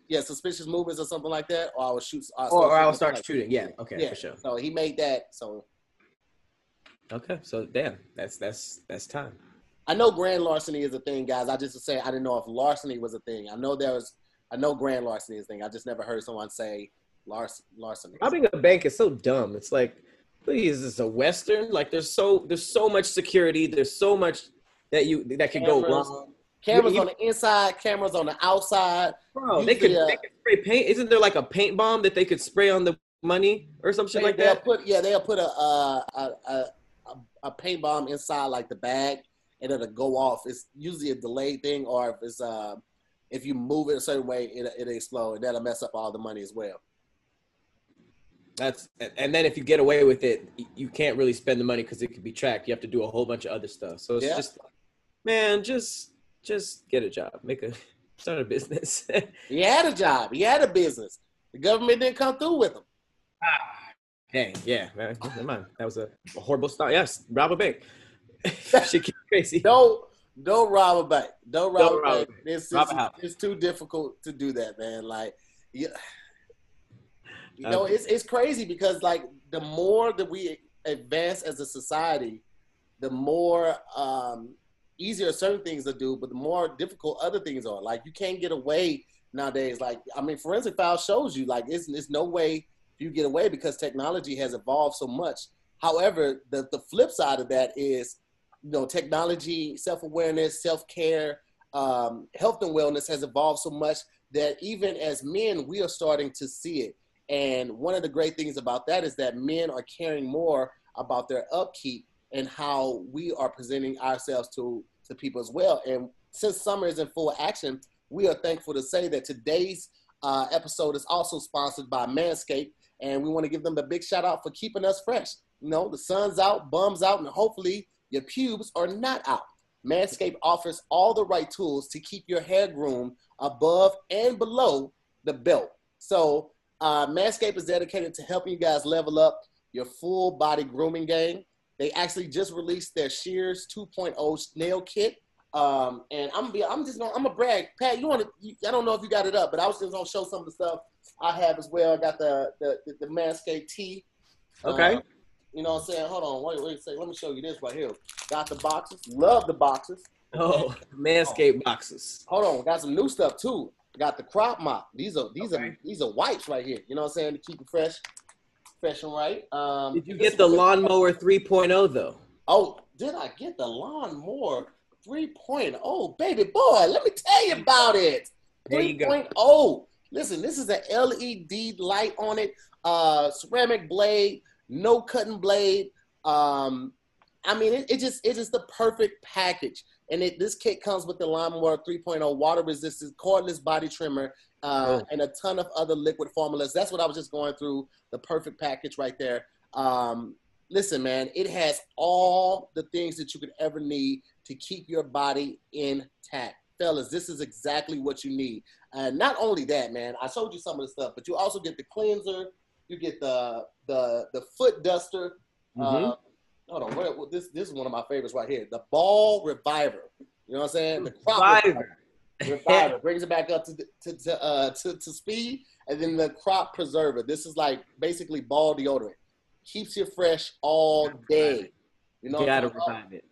yeah, suspicious movements or something like that, or I will shoot. I'll Or, or I'll start like- shooting. Yeah. Okay. Yeah, For sure. so he made that. So Okay. So damn, that's that's that's time. I know grand larceny is a thing, guys. I just to say I didn't know if larceny was a thing. I know there was, I know grand larceny is a thing. I just never heard someone say larc- larceny. Robbing a bank is so dumb. It's like, is this a western? Like, there's so there's so much security. There's so much that you that could go wrong. Cameras You- on the inside, cameras on the outside. Bro, they could, uh, they could spray paint. Isn't there like a paint bomb that they could spray on the money or some shit They, like they'll that? put yeah, they'll put a uh, a, a a paint bomb inside like the bag, and it'll go off. It's usually a delayed thing, or if it's uh, if you move it a certain way, it it'll explode, and that'll mess up all the money as well. That's and then if you get away with it, you can't really spend the money because it could be tracked. You have to do a whole bunch of other stuff. So it's Yeah. just, man, just just get a job, make a start a business. He had a job, he had a business. The government didn't come through with him. Ah, dang, yeah, man. Never mind. That was a, a horrible start. Yes, rob a bank. Shit keep crazy. Don't don't rob a bank. Don't rob Don't a rob a bank. bank. It's, Rob it's, it's too difficult to do that, man. Like, yeah, you know, it's it's crazy because like the more that we advance as a society, the more um, easier certain things to do, but the more difficult other things are. Like, you can't get away nowadays. Like, I mean, forensic file shows you like it's, it's no way you get away because technology has evolved so much. However, the the flip side of that is you know, technology, self awareness, self care, um, health and wellness has evolved so much that even as men, we are starting to see it. And one of the great things about that is that men are caring more about their upkeep and how we are presenting ourselves to, to people as well. And since summer is in full action, we are thankful to say that today's uh, episode is also sponsored by Manscaped. And we want to give them a big shout out for keeping us fresh. You know, the sun's out, bums out, and hopefully your pubes are not out. Manscaped offers all the right tools to keep your hair groomed above and below the belt. So, uh, Manscaped is dedicated to helping you guys level up your full body grooming game. They actually just released their Shears 2.0 nail kit. Um, and I'm gonna be, I'm just gonna, I'm gonna brag. Pat, you want to? I don't know if you got it up, but I was just gonna show some of the stuff I have as well. I got the the, the, the Manscaped tee. Okay. Uh, you know what I'm saying? Hold on, wait, wait, say, let me show you this right here. Got the boxes. Love the boxes. Oh, Manscaped boxes. Hold on, got some new stuff too. Got the crop mop. These are these are these are wipes right here. You know what I'm saying? To keep it fresh, fresh and right. Um, Did you get the lawnmower 3.0 though? Oh, did I get the lawnmower 3.0? Oh, baby boy, let me tell you about it. There you go. 3.0. Listen, this is an LED light on it, uh, ceramic blade, no cutting blade. Um, I mean, it, it just it's just the perfect package. And it, this kit comes with the Lawnmower 3.0 water resistant cordless body trimmer uh, Oh. and a ton of other liquid formulas. That's what I was just going through. The perfect package right there. Um, listen, man, it has all the things that you could ever need to keep your body intact. Fellas, this is exactly what you need. And not only that, man, I showed you some of the stuff, but you also get the cleanser, you get the the the foot duster. Mhm. Uh, hold on, what, this this is one of my favorites right here. The ball reviver. You know what I'm saying? The crop Reviver. reviver brings it back up to to to, uh, to to speed, and then the crop preserver. This is like basically ball deodorant. Keeps you fresh all day. You know, You gotta what I'm talking revive it.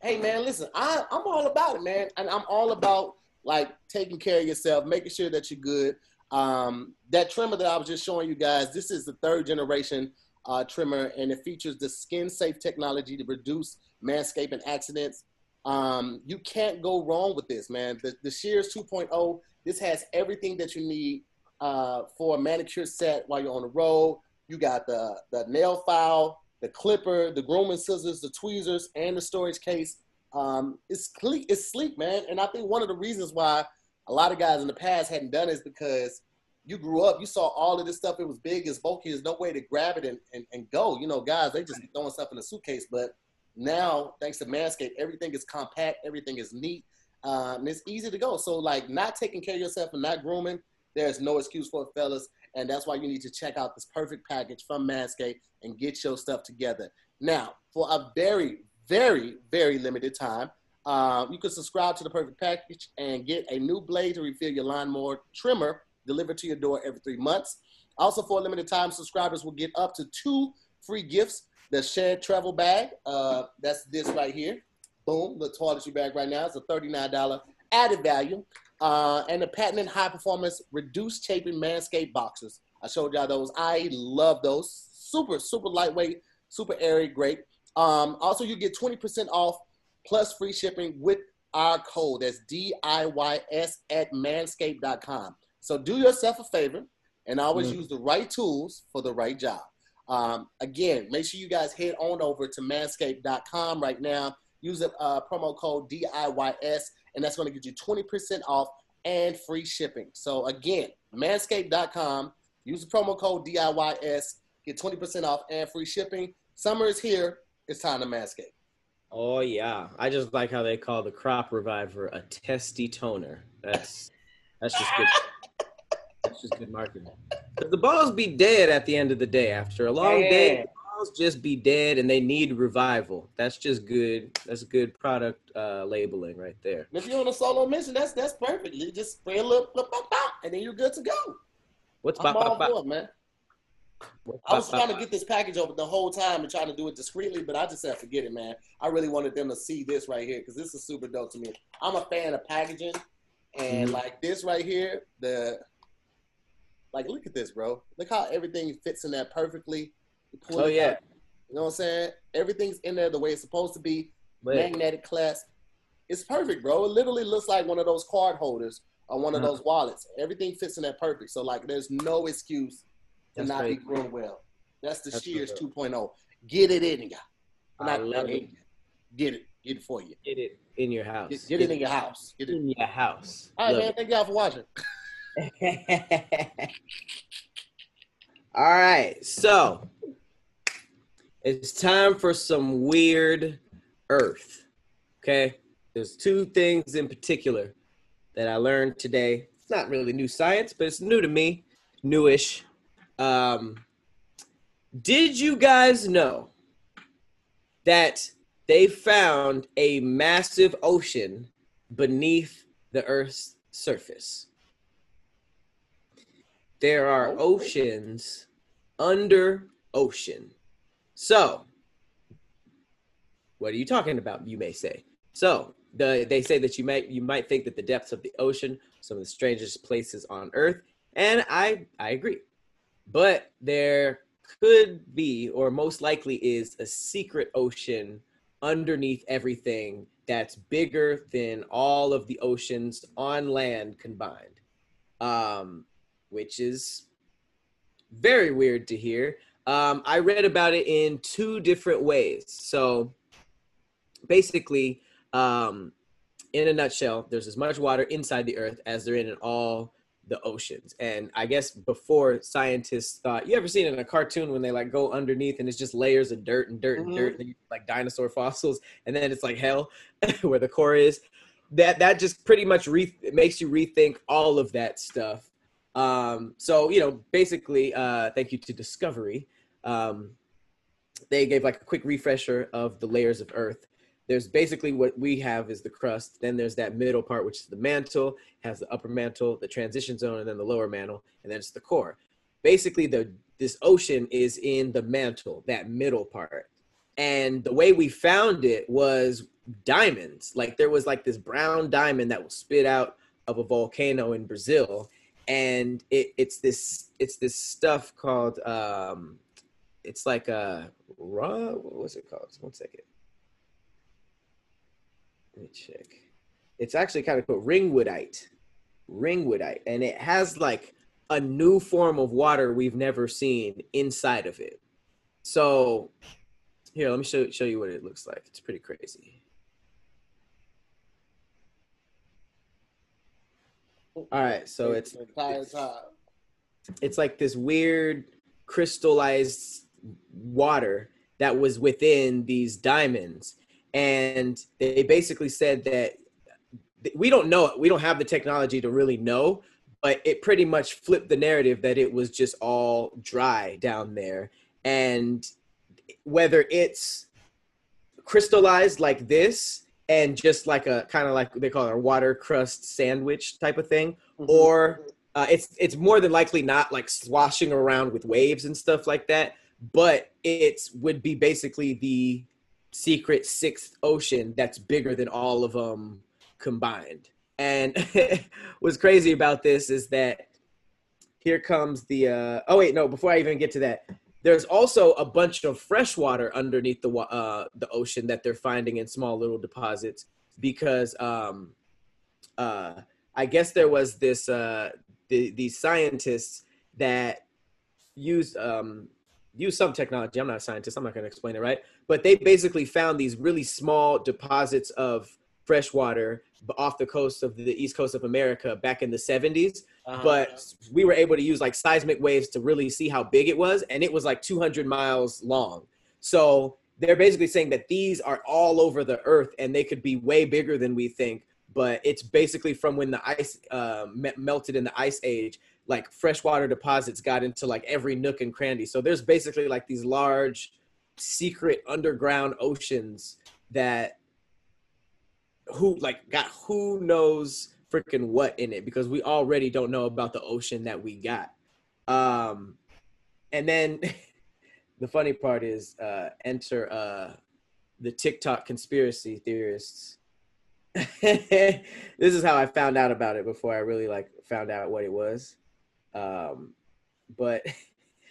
hey man, listen, I I'm all about it, man, and I'm all about like taking care of yourself, making sure that you're good. Um, that trimmer that I was just showing you guys, this is the third generation uh, trimmer, and it features the skin safe technology to reduce manscaping accidents. Um, you can't go wrong with this, man. The, the Shears 2.0, this has everything that you need uh, for a manicure set while you're on the road. You got the, the nail file, the clipper, the grooming scissors, the tweezers, and the storage case. Um, it's sleek, it's sleek, man. And I think one of the reasons why a lot of guys in the past hadn't done it is because you grew up, you saw all of this stuff. It was big, it's bulky. There's no way to grab it and, and, and go. You know, guys, they just throwing stuff in a suitcase. But now, thanks to Manscaped, everything is compact, everything is neat, uh, and it's easy to go. So, like, not taking care of yourself and not grooming, there's no excuse for it, fellas. And that's why you need to check out this perfect package from Manscaped and get your stuff together. Now, for a very, very, very limited time, uh, you can subscribe to the perfect package and get a new blade to refill your lawnmower trimmer delivered to your door every three months. Also, for a limited time, subscribers will get up to two free gifts. The shared travel bag, uh, that's this right here. Boom, the toiletry bag right now is a $39 added value. Uh, and the patented high performance reduced chafing Manscaped boxes. I showed y'all those. I love those. Super, super lightweight, super airy, great. Um, also, you get 20% off plus free shipping with our code. That's D I Y S at manscaped.com. So do yourself a favor and always Mm. use the right tools for the right job. Um, again, make sure you guys head on over to manscaped.com right now. Use the uh, promo code DIYS, and that's going to get you 20% off and free shipping. So, again, manscaped.com. Use the promo code DIYS, get 20% off and free shipping. Summer is here. It's time to manscape. Oh yeah, I just like how they call the crop reviver a testy toner. That's that's just good. That's just good marketing. the balls be dead at the end of the day. After a long day, Yeah. the balls just be dead, and they need revival. That's just good. That's good product uh, labeling right there. If you're on a solo mission, that's that's perfect. You just spray a little, and then you're good to go. What's I'm bop, bop, man. What's I was bop, bop, trying to get this package over the whole time and trying to do it discreetly, but I just said forget it, man. I really wanted them to see this right here because this is super dope to me. I'm a fan of packaging, and Mhm. like this right here, the like look at this, bro. Look how everything fits in there perfectly. Oh yeah, out, you know what I'm saying? Everything's in there the way it's supposed to be. Lit. Magnetic clasp. It's perfect, bro. It literally looks like one of those card holders or one of Uh-huh. those wallets. Everything fits in there perfect. So like, there's no excuse to That's not very be groomed well. That's the That's Shears 2.0. Get it in ya. I Not love it. Get it. Get it for you. Get it in your house. Get, get it in your house. Get it. in your house. All right, Love man. it. Thank y'all for watching. All right, so it's time for some weird Earth. Okay, there's two things in particular that I learned today. It's not really new science, but it's new to me, newish. Um, did you guys know that they found a massive ocean beneath the Earth's surface? There are oceans under ocean. So, what are you talking about? You may say. So, the, they say that you might you might think that the depths of the ocean some of the strangest places on Earth, and I I agree. But there could be, or most likely is, a secret ocean underneath everything that's bigger than all of the oceans on land combined. Um, which is very weird to hear. Um, I read about it in two different ways. So basically, um, in a nutshell, there's as much water inside the earth as there in all the oceans. And I guess before scientists thought, you ever seen in a cartoon when they like go underneath and it's just layers of dirt and dirt and dirt, and like dinosaur fossils, and then it's like hell where the core is. That that just pretty much re- makes you rethink all of that stuff. Um, so you know, basically, uh, thank you to Discovery. Um, they gave like a quick refresher of the layers of Earth. There's basically what we have is the crust. Then there's that middle part, which is the mantle, has the upper mantle, the transition zone, and then the lower mantle, and then it's the core. Basically, the this ocean is in the mantle, that middle part. And the way we found it was diamonds. Like there was like this brown diamond that was spit out of a volcano in Brazil, and it, it's this it's this stuff called um, it's like a raw. What was it called? One second. Let me check. It's actually kind of cool. Ringwoodite. Ringwoodite. And it has like a new form of water we've never seen inside of it. So here, let me show, show you what it looks like. It's pretty crazy. All right, so it's the entire time. it's like this weird crystallized water that was within these diamonds and they basically said that we don't know it we don't have the technology to really know but it pretty much flipped the narrative that it was just all dry down there and whether it's crystallized like this and just like a kind of like they call it a water crust sandwich type of thing or uh, it's it's more than likely not like swashing around with waves and stuff like that but it would be basically the secret sixth ocean that's bigger than all of them combined. And what's crazy about this is that here comes the uh oh wait no before i even get to that there's also a bunch of fresh water underneath the uh the ocean that they're finding in small little deposits because um, uh, I guess there was this uh, the, these scientists that used um, used some technology. I'm not a scientist. I'm not going to explain it right, but they basically found these really small deposits of fresh water off the coast of the east coast of America back in the 70s. Uh-huh. But we were able to use like seismic waves to really see how big it was, and it was like 200 miles long. So they're basically saying that these are all over the earth and they could be way bigger than we think but it's basically from when the ice uh, me- melted in the ice age like freshwater deposits got into like every nook and cranny so there's basically like these large secret underground oceans that who like got who knows freaking what in it because we already don't know about the ocean that we got um and then the funny part is uh enter uh the TikTok conspiracy theorists. this is how I found out about it before I really like found out what it was. Um but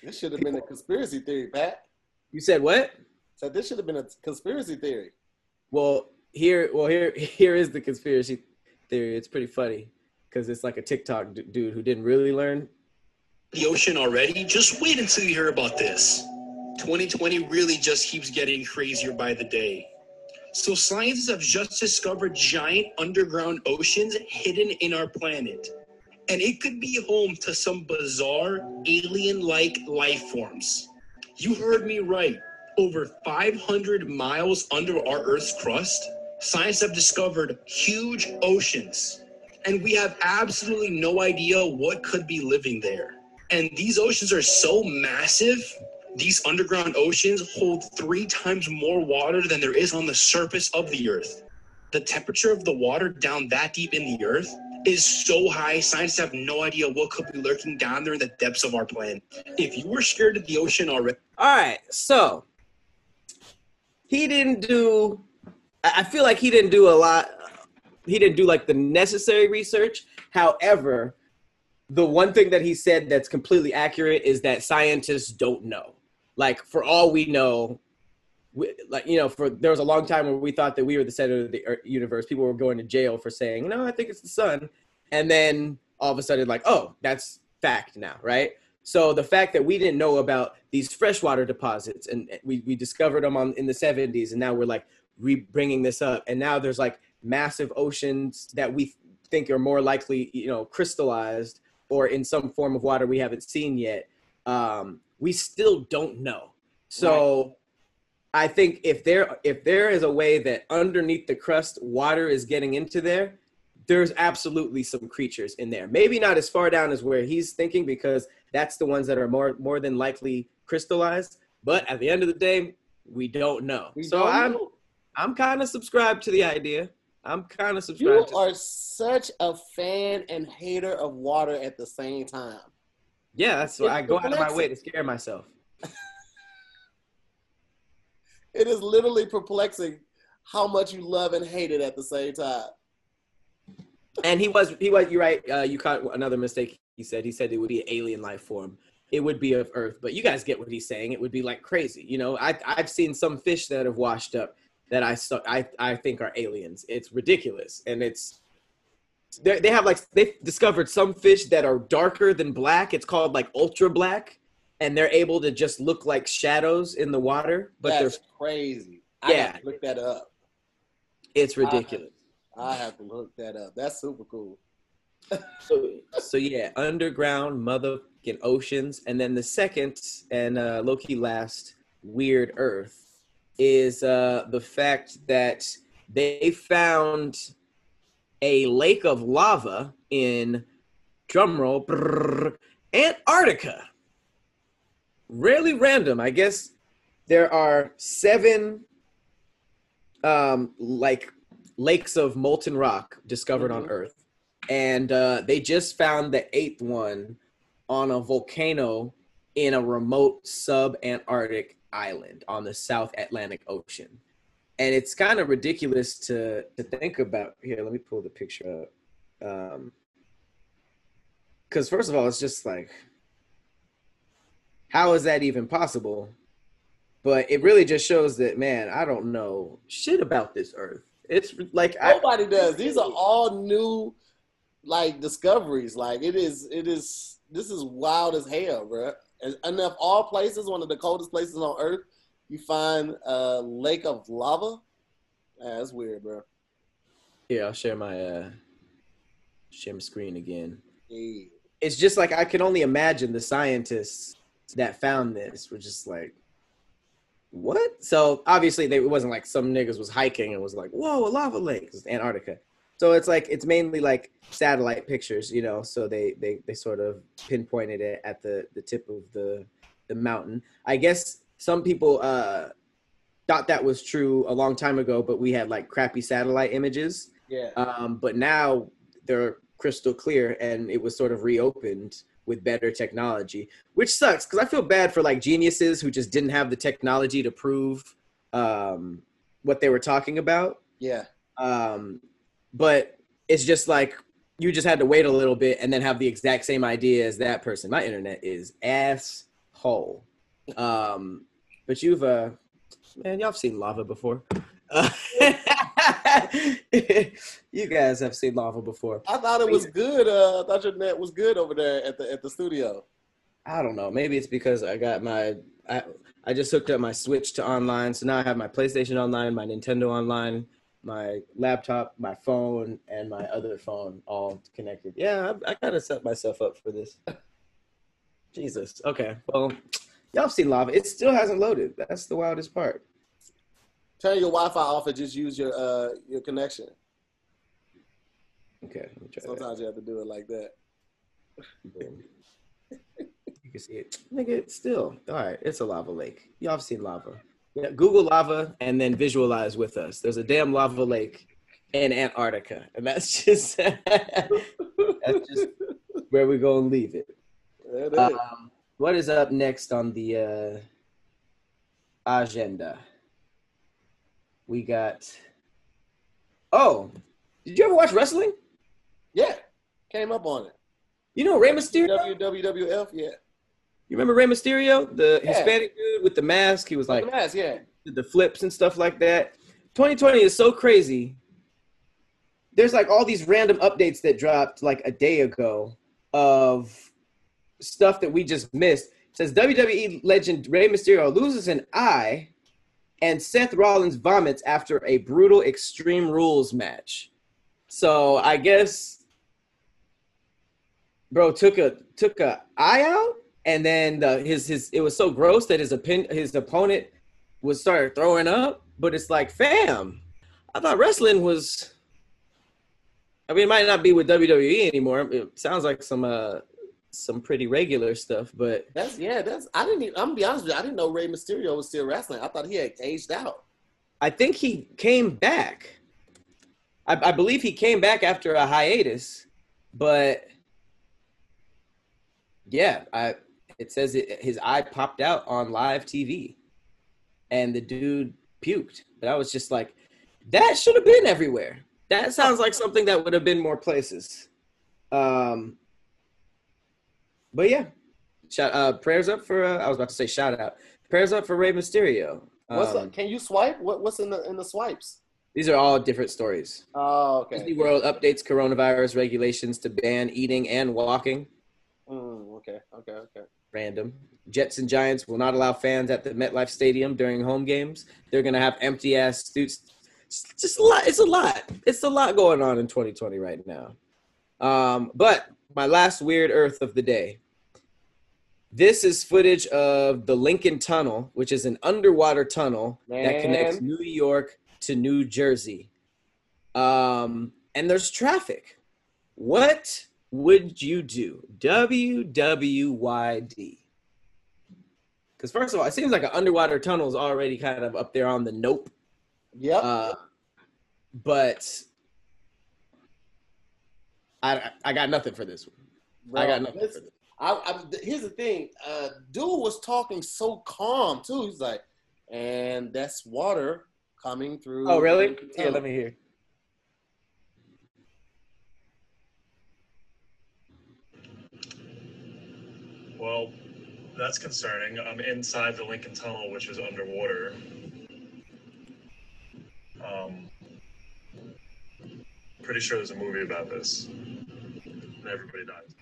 This should have been a conspiracy theory, Pat. you said what? So this should have been a conspiracy theory. Well, here well here here is the conspiracy theory. It's pretty funny cuz it's like a TikTok d- dude who didn't really learn the ocean already? Just wait until you hear about this. 2020 really just keeps getting crazier by the day. So, scientists have just discovered giant underground oceans hidden in our planet. And it could be home to some bizarre alien like life forms. You heard me right. Over 500 miles under our Earth's crust, science have discovered huge oceans. And we have absolutely no idea what could be living there. And these oceans are so massive, these underground oceans hold three times more water than there is on the surface of the earth. The temperature of the water down that deep in the earth is so high, scientists have no idea what could be lurking down there in the depths of our planet. If you were scared of the ocean already, All right, so he didn't do. I feel like he didn't do a lot. He didn't do like the necessary research. However, the one thing that he said that's completely accurate is that scientists don't know. Like for all we know, we, like you know, for there was a long time where we thought that we were the center of the universe. People were going to jail for saying, "No, I think it's the sun," and then all of a sudden, like, "Oh, that's fact now," right? So the fact that we didn't know about these freshwater deposits and we, we discovered them on in the 70s and now we're like re bringing this up and now there's like massive oceans that we think are more likely you know crystallized or in some form of water we haven't seen yet um, we still don't know. So i think if there if there is a way that underneath the crust water is getting into there there's absolutely some creatures in there. Maybe not as far down as where he's thinking because that's the ones that are more more than likely crystallized but at the end of the day we don't know. We so don't i'm know. I'm kind of subscribed to the idea. I'm kind of You subscribed to are such a fan and hater of water at the same time. yeah that's why i go out of my way to scare myself. It is literally perplexing how much you love and hate it at the same time. and he was he was you're right uh, you caught another mistake he said. He said it would be an alien life form. It would be of earth. But you guys get what he's saying. It would be like crazy you know? I, i've seen some fish that have washed up that i saw i, I think are aliens it's ridiculous and it's they they have like they've discovered some fish that are darker than black it's called like ultra black and they're able to just look like shadows in the water but That's they're crazy. I Yeah. have to look that up. it's ridiculous I have to look that up. That's super cool. so, so yeah, underground motherfucking oceans, and then the second and uh, low key last weird Earth is uh, the fact that they found a lake of lava in drumroll brrr, Antarctica. Really random, I guess. There are seven um, like lakes of molten rock discovered on Mhm. Earth and uh, they just found the eighth one on a volcano in a remote sub-Antarctic island on the South Atlantic Ocean. And it's kind of ridiculous to to think about. Here, let me pull the picture up. Um, because first of all, it's just like, how is that even possible? But it really just shows that, man, I don't know shit about this Earth. It's like I, Nobody does. These are all new, like discoveries. Like it is. It is. This is wild as hell, bro. And, and of all places, one of the coldest places on Earth, you find a lake of lava. Yeah, that's weird, bro. here. I'll share my uh share my screen again. It's just like I can only imagine the scientists that found this were just like, what? So obviously, they, it wasn't like some niggas was hiking and was like, whoa, a lava lake. It's Antarctica. So it's like it's mainly like satellite pictures, you know. So they they they sort of pinpointed it at the the tip of the the mountain. I guess some people uh thought that was true a long time ago, but we had like crappy satellite images. Yeah. Um, but now they're crystal clear, and it was sort of reopened with better technology, which sucks because I feel bad for like geniuses who just didn't have the technology to prove um, what they were talking about. Yeah. Um, but it's just like you just had to wait a little bit and then have the exact same idea as that person. My internet is asshole. Um, but you've uh, man, y'all have seen lava before. Uh, you guys have seen lava before. I thought it was good. Uh, I thought your net was good over there at the at the studio. I don't know. Maybe it's because I got my I I just hooked up my Switch to online, so now I have my PlayStation online, my Nintendo online, my laptop, my phone, and my other phone all connected. Yeah, I, I kind of set myself up for this. Jesus. Okay. Well, y'all seen lava. It still hasn't loaded. That's the wildest part. Turn your Wi-Fi off and just use your uh your connection. Okay. Let me try that. Sometimes you have to do it like that. You can see it. Nigga, it's still. All right, it's a lava lake. Y'all have seen lava. Yeah, Google lava and then visualize with us. There's a damn lava lake in Antarctica. And that's just that's just where we're gonna leave it. Um, what is up next on the uh, agenda? We got Oh, did you ever watch wrestling? yeah, came up on it. You know Rey Mysterio? WWF, yeah. You remember Rey Mysterio, the Yeah. Hispanic dude with the mask? He was like the mask, yeah. the flips and stuff like that. 2020 is so crazy. There's like all these random updates that dropped like a day ago of stuff that we just missed. It says WWE legend Rey Mysterio loses an eye and Seth Rollins vomits after a brutal Extreme Rules match. So I guess bro took a took a eye out and then the, his his it was so gross that his opin- his opponent would start throwing up. But it's like, fam, I thought wrestling was. I mean, it might not be with WWE anymore. It sounds like some uh some pretty regular stuff, but That's yeah, that's I didn't even I'm gonna be honest with you, I didn't know Rey Mysterio was still wrestling. I thought he had aged out. I think he came back. I, I believe he came back after a hiatus, but yeah, I it says it, his eye popped out on live TV, and the dude puked. But I was just like, that should have been everywhere. That sounds like something that would have been more places. Um, but yeah, shout uh, prayers up for. Uh, I was about to say shout out. Prayers up for Rey Mysterio. What's Um, the, can you swipe? What what's in the in the swipes? these are all different stories. Oh, okay. Disney World updates coronavirus regulations to ban eating and walking. Mm, okay, okay, okay. Random. Jets and Giants will not allow fans at the MetLife Stadium during home games. They're gonna have empty ass suits. It's just a lot. It's a lot. It's a lot going on in 2020 right now. Um, but my last weird Earth of the day. This is footage of the Lincoln Tunnel, which is an underwater tunnel that connects New York to New Jersey. Um, and there's traffic. What would you do? WWYD. Because first of all, it seems like an underwater tunnel is already kind of up there on the nope. Yep. Uh, but I I got nothing for this one. I got nothing this- for this. I, I, here's the thing. Uh, dude was talking so calm too. He's like, and that's water coming through. Oh, really? Yeah, let me hear. Well, that's concerning. I'm inside the Lincoln Tunnel, which is underwater. Um, pretty sure there's a movie about this. And everybody dies.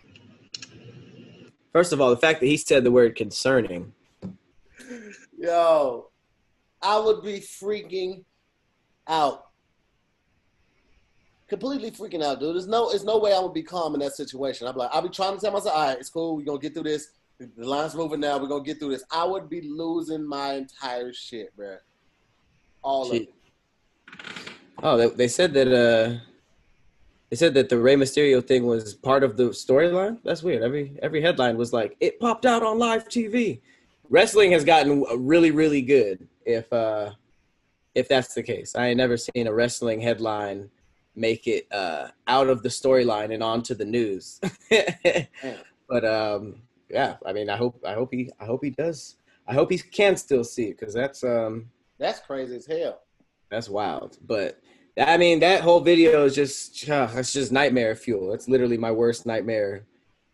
First of all, the fact that he said the word concerning. Yo, I would be freaking out. Completely freaking out, dude. There's no, there's no way I would be calm in that situation. I'd be like, I'll be trying to tell myself, all right, it's cool. We're gonna get through this. The line's moving now. We're gonna get through this. I would be losing my entire shit, bro. All of it. Oh, they, they said that uh they said that the Rey Mysterio thing was part of the storyline. That's weird. Every every headline was like it popped out on live TV. Wrestling has gotten really really good if uh if that's the case. I ain't never seen a wrestling headline make it uh out of the storyline and onto the news. but um yeah, I mean I hope I hope he I hope he does. I hope he can still see it cuz that's um That's crazy as hell. that's wild. But I mean, that whole video is just uh, it's just nightmare fuel. It's literally my worst nightmare.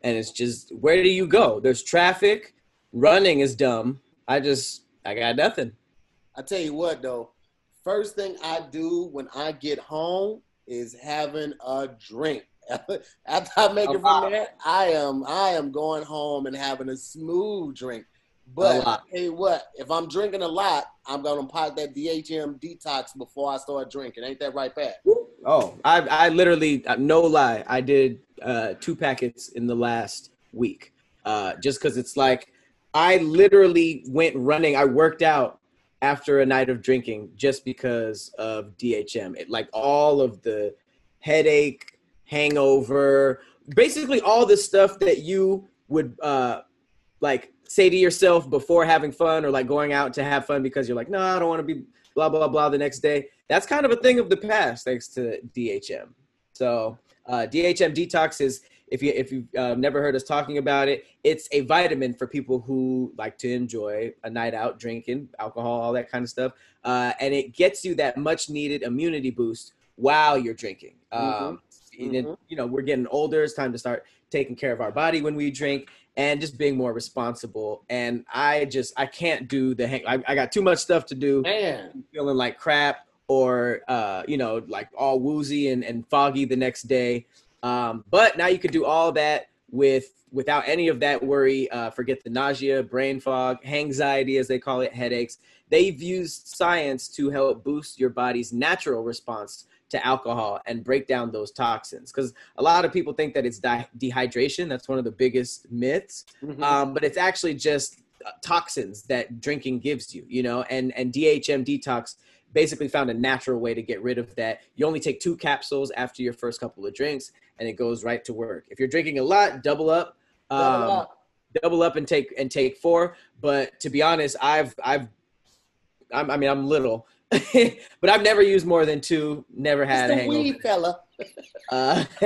And it's just where do you go? There's traffic. Running is dumb. I just I got nothing. I tell you what though, first thing I do when I get home is having a drink. After I make A it lot. from there, I am I am going home and having a smooth drink. But hey, what? If I'm drinking a lot, I'm gonna pop that DHM detox before I start drinking. Ain't that right, Pat? Oh, I I literally uh, no lie, I did uh, two packets in the last week. Uh, just because it's like I literally went running. I worked out after a night of drinking just because of DHM. It like all of the headache, hangover, basically all the stuff that you would uh, like say to yourself before having fun or like going out to have fun because you're like, no, I don't want to be blah blah blah the next day. That's kind of a thing of the past thanks to DHM. So uh, DHM detox is if you if you've uh, never heard us talking about it, it's a vitamin for people who like to enjoy a night out drinking alcohol, all that kind of stuff, uh, and it gets you that much needed immunity boost while you're drinking. Um, and it- Mhm. you know, we're getting older. It's time to start taking care of our body when we drink and just being more responsible. And I just I can't do the hang. I, I got too much stuff to do Man, feeling like crap or uh, you know like all woozy and, and foggy the next day um, but now you can do all that with without any of that worry uh, forget the nausea brain fog anxiety as they call it headaches. They've used science to help boost your body's natural response to alcohol and break down those toxins. Because a lot of people think that it's di- dehydration. That's one of the biggest myths. Mhm. um, but it's actually just uh, toxins that drinking gives you you know? And and dhm detox basically found a natural way to get rid of that. You only take two capsules after your first couple of drinks and it goes right to work if you're drinking a lot double up um, Double up. double up and take and take four but to be honest i've i've I'm, i mean i'm little but i've never used more than two never had it's a hangover weed fella. uh,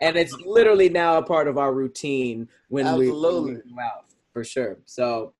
and it's literally now a part of our routine when we, when Absolutely. we go out for sure. So,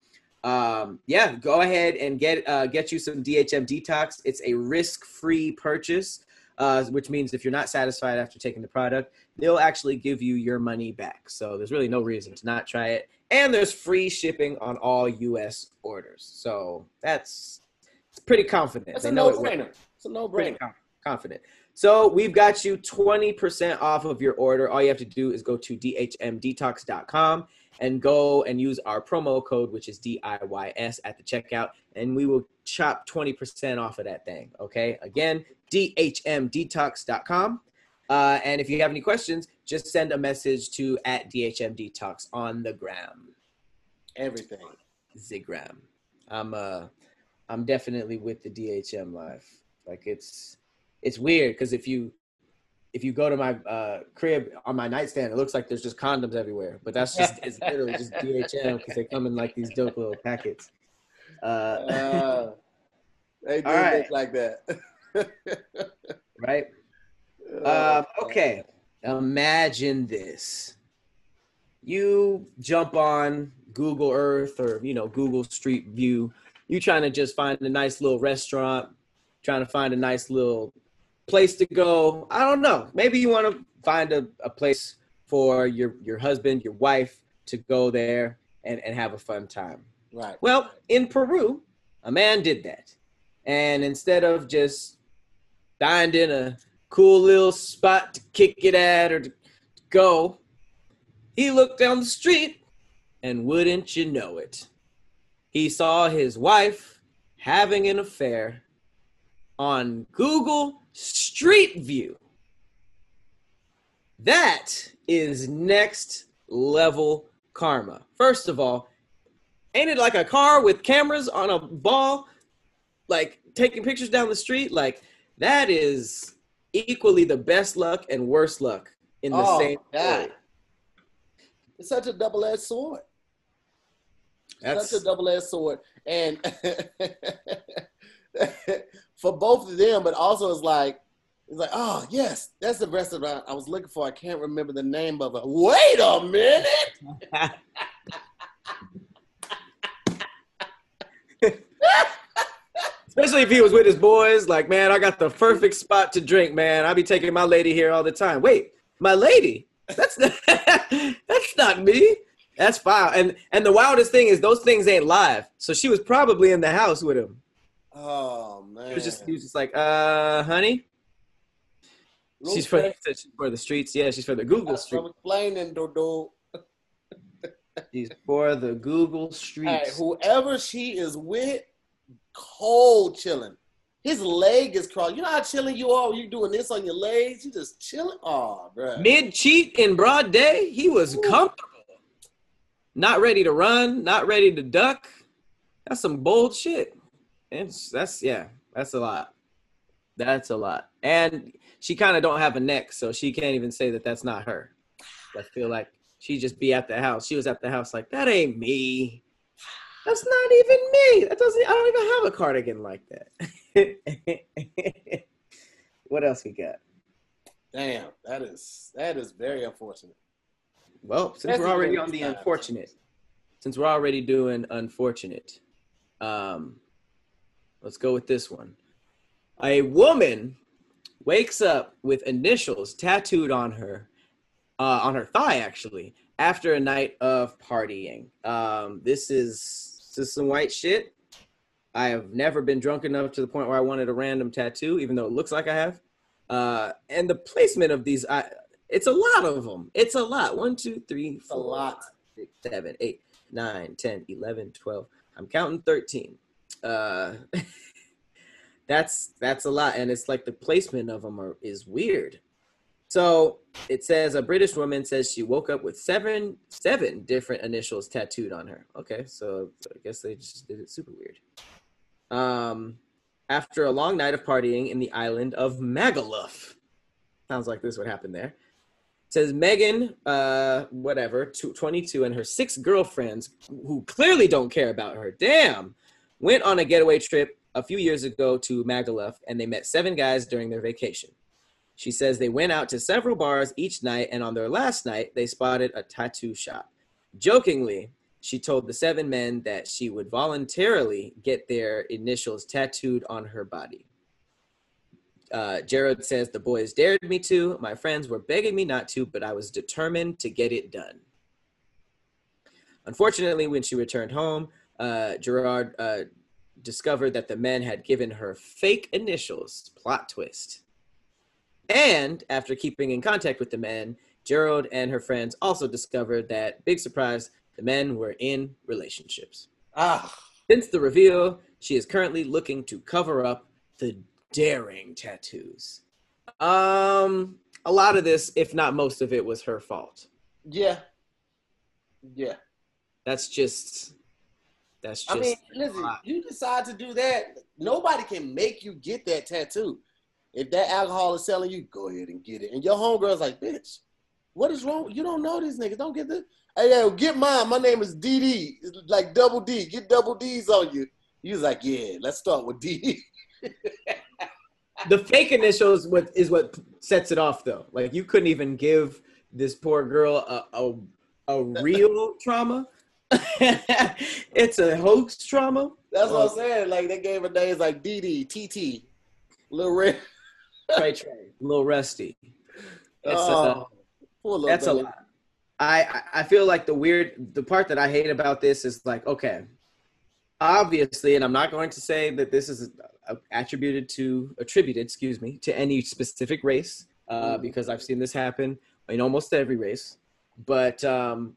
um, yeah, go ahead and get uh, get you some DHM detox. It's a risk free purchase, uh, which means if you're not satisfied after taking the product, they'll actually give you your money back. So there's really no reason to not try it. And there's free shipping on all U.S. orders. So that's it's pretty confident. It's They a know it no-brainer. It's a no-brainer. conf- confident. So we've got you 20% off of your order. All you have to do is go to dhmdetox.com and go and use our promo code, which is DIYS at the checkout, and we will chop 20% off of that thing. Okay. Again, dhmdetox.com. Uh, and if you have any questions, just send a message to at DHMDetox on the gram. Everything. Zigram. I'm uh I'm definitely with the DHM life. Like it's it's weird because if you if you go to my uh crib on my nightstand, it looks like there's just condoms everywhere. But that's just it's literally just DHM because they come in like these dope little packets. Uh, Uh, they do right. look like that. right? Uh, Um, okay. Imagine this. You jump on Google Earth or you know Google Street View. You trying to just find a nice little restaurant, trying to find a nice little place to go. I don't know. Maybe you want to find a, a place for your your husband, your wife to go there and, and have a fun time. Right. Well, in Peru, a man did that. And instead of just dined in a cool little spot to kick it at or to go. He looked down the street, and wouldn't you know it, he saw his wife having an affair on Google Street View. That is next level karma. First of all, ain't it like a car with cameras on a ball, like taking pictures down the street? Like that is equally the best luck and worst luck in the Oh, same. God. It's such a double-edged sword. That's such a double-edged sword, and for both of them, but also it's like it's like, oh yes, that's the restaurant I was looking for. I can't remember the name of it. Wait a minute. Especially if he was with his boys, like, man, I got the perfect spot to drink, man. I be taking my lady here all the time. Wait, my lady? That's not, that's not me. That's foul. And and the wildest thing is those things ain't live. So she was probably in the house with him. Oh man, He was just he was just like, uh, honey. She's for, she's for the streets. Yeah, she's for the Google That's street. explaining, Dodo. She's for the Google streets. whoever she is with, cold chilling. His leg is crossed. You know how chilling you are you doing this on your legs? You just chilling. Oh, bro. Mid cheat in broad day, he was comfortable. Not ready to run, not ready to duck. That's some bold shit. It's that's yeah, that's a lot. That's a lot. And she kind of don't have a neck, so she can't even say that that's not her. I feel like she just be at the house. She was at the house like that ain't me. That's not even me. That doesn't. I don't even have a cardigan like that. what else we got? Damn, that is that is very unfortunate. Well, since That's we're already on the unfortunate, since we're already doing unfortunate, um, let's go with this one. A woman wakes up with initials tattooed on her, uh, on her thigh, actually, after a night of partying. Um, this is this is some white shit. I have never been drunk enough to the point where I wanted a random tattoo, even though it looks like I have. Uh, and the placement of these, I, it's a lot of them. It's a lot. One, two, three, It's a lot. five, six, seven, eight, nine, 10, 11, 12. I'm counting 13. Uh, that's that's a lot, and it's like the placement of them are, is weird. So it says a British woman says she woke up with seven seven different initials tattooed on her. Okay, so I guess they just did it super weird. Um, after a long night of partying in the island of Magaluf, sounds like this would happen there. Says Megan, uh, whatever, tw- 22, and her six girlfriends who clearly don't care about her. Damn, went on a getaway trip a few years ago to Magaluf, and they met seven guys during their vacation. She says they went out to several bars each night, and on their last night, they spotted a tattoo shop. Jokingly, she told the seven men that she would voluntarily get their initials tattooed on her body. Uh, Jared says the boys dared me to. My friends were begging me not to, but I was determined to get it done. Unfortunately, when she returned home, uh, Gerard uh, discovered that the men had given her fake initials. Plot twist. And after keeping in contact with the men, Gerald and her friends also discovered that, big surprise, the men were in relationships. Ah, Since the reveal, she is currently looking to cover up the daring tattoos. Um, a lot of this, if not most of it, was her fault. yeah, yeah. That's just that's just I mean, listen, you decide to do that. Nobody can make you get that tattoo. If that alcohol is selling you, go ahead and get it. And your homegirl's like, bitch, what is wrong? You don't know these niggas. Don't get this. Hey, yo, get mine. My name is DD. It's like double D. Get double D's on you. He was like, yeah, let's start with D. the fake initials what is what sets it off though. Like you couldn't even give this poor girl a a, a real trauma. it's a hoax trauma. That's what I'm saying. Like they gave a her names like DD, TT, Lil Red. Trey Trey, Little Rusty. It's Oh, a, little that's a lot. I I- feel like the weird the part that I hate about this is like okay, obviously, and I'm not going to say that this is uh, attributed to attributed, excuse me, to any specific race, uh, because I've seen this happen in almost every race. But um,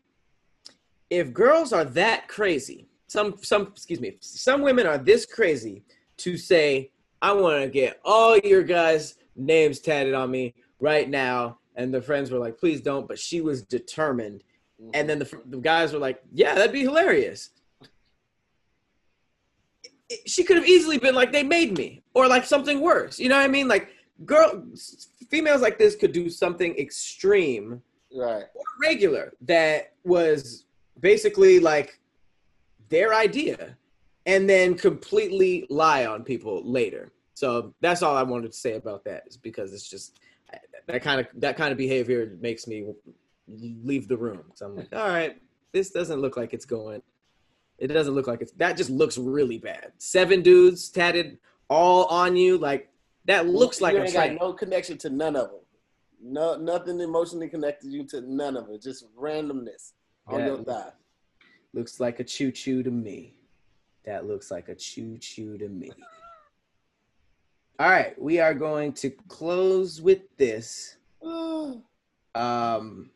if girls are that crazy, some some excuse me, some women are this crazy to say, I want to get all your guys' names tatted on me right now, and the friends were like, please don't. But she was determined, and then the, the guys were like, yeah, that'd be hilarious. She could have easily been like they made me or like something worse you know what i mean? Like girl females like this could do something extreme right. or regular that was basically like their idea and then completely lie on people later so that's all i wanted to say about that is because it's just that kind of that kind of behavior makes me leave the room so i'm like all right this doesn't look like it's going it doesn't look like it's that just looks really bad. Seven dudes tatted all on you, like that looks like you a ain't train. got no connection to none of them. No, nothing emotionally connected you to none of it. Just randomness on Yeah. your thigh. Looks like a choo choo to me. That looks like a choo choo to me. All right, we are going to close with this. Um,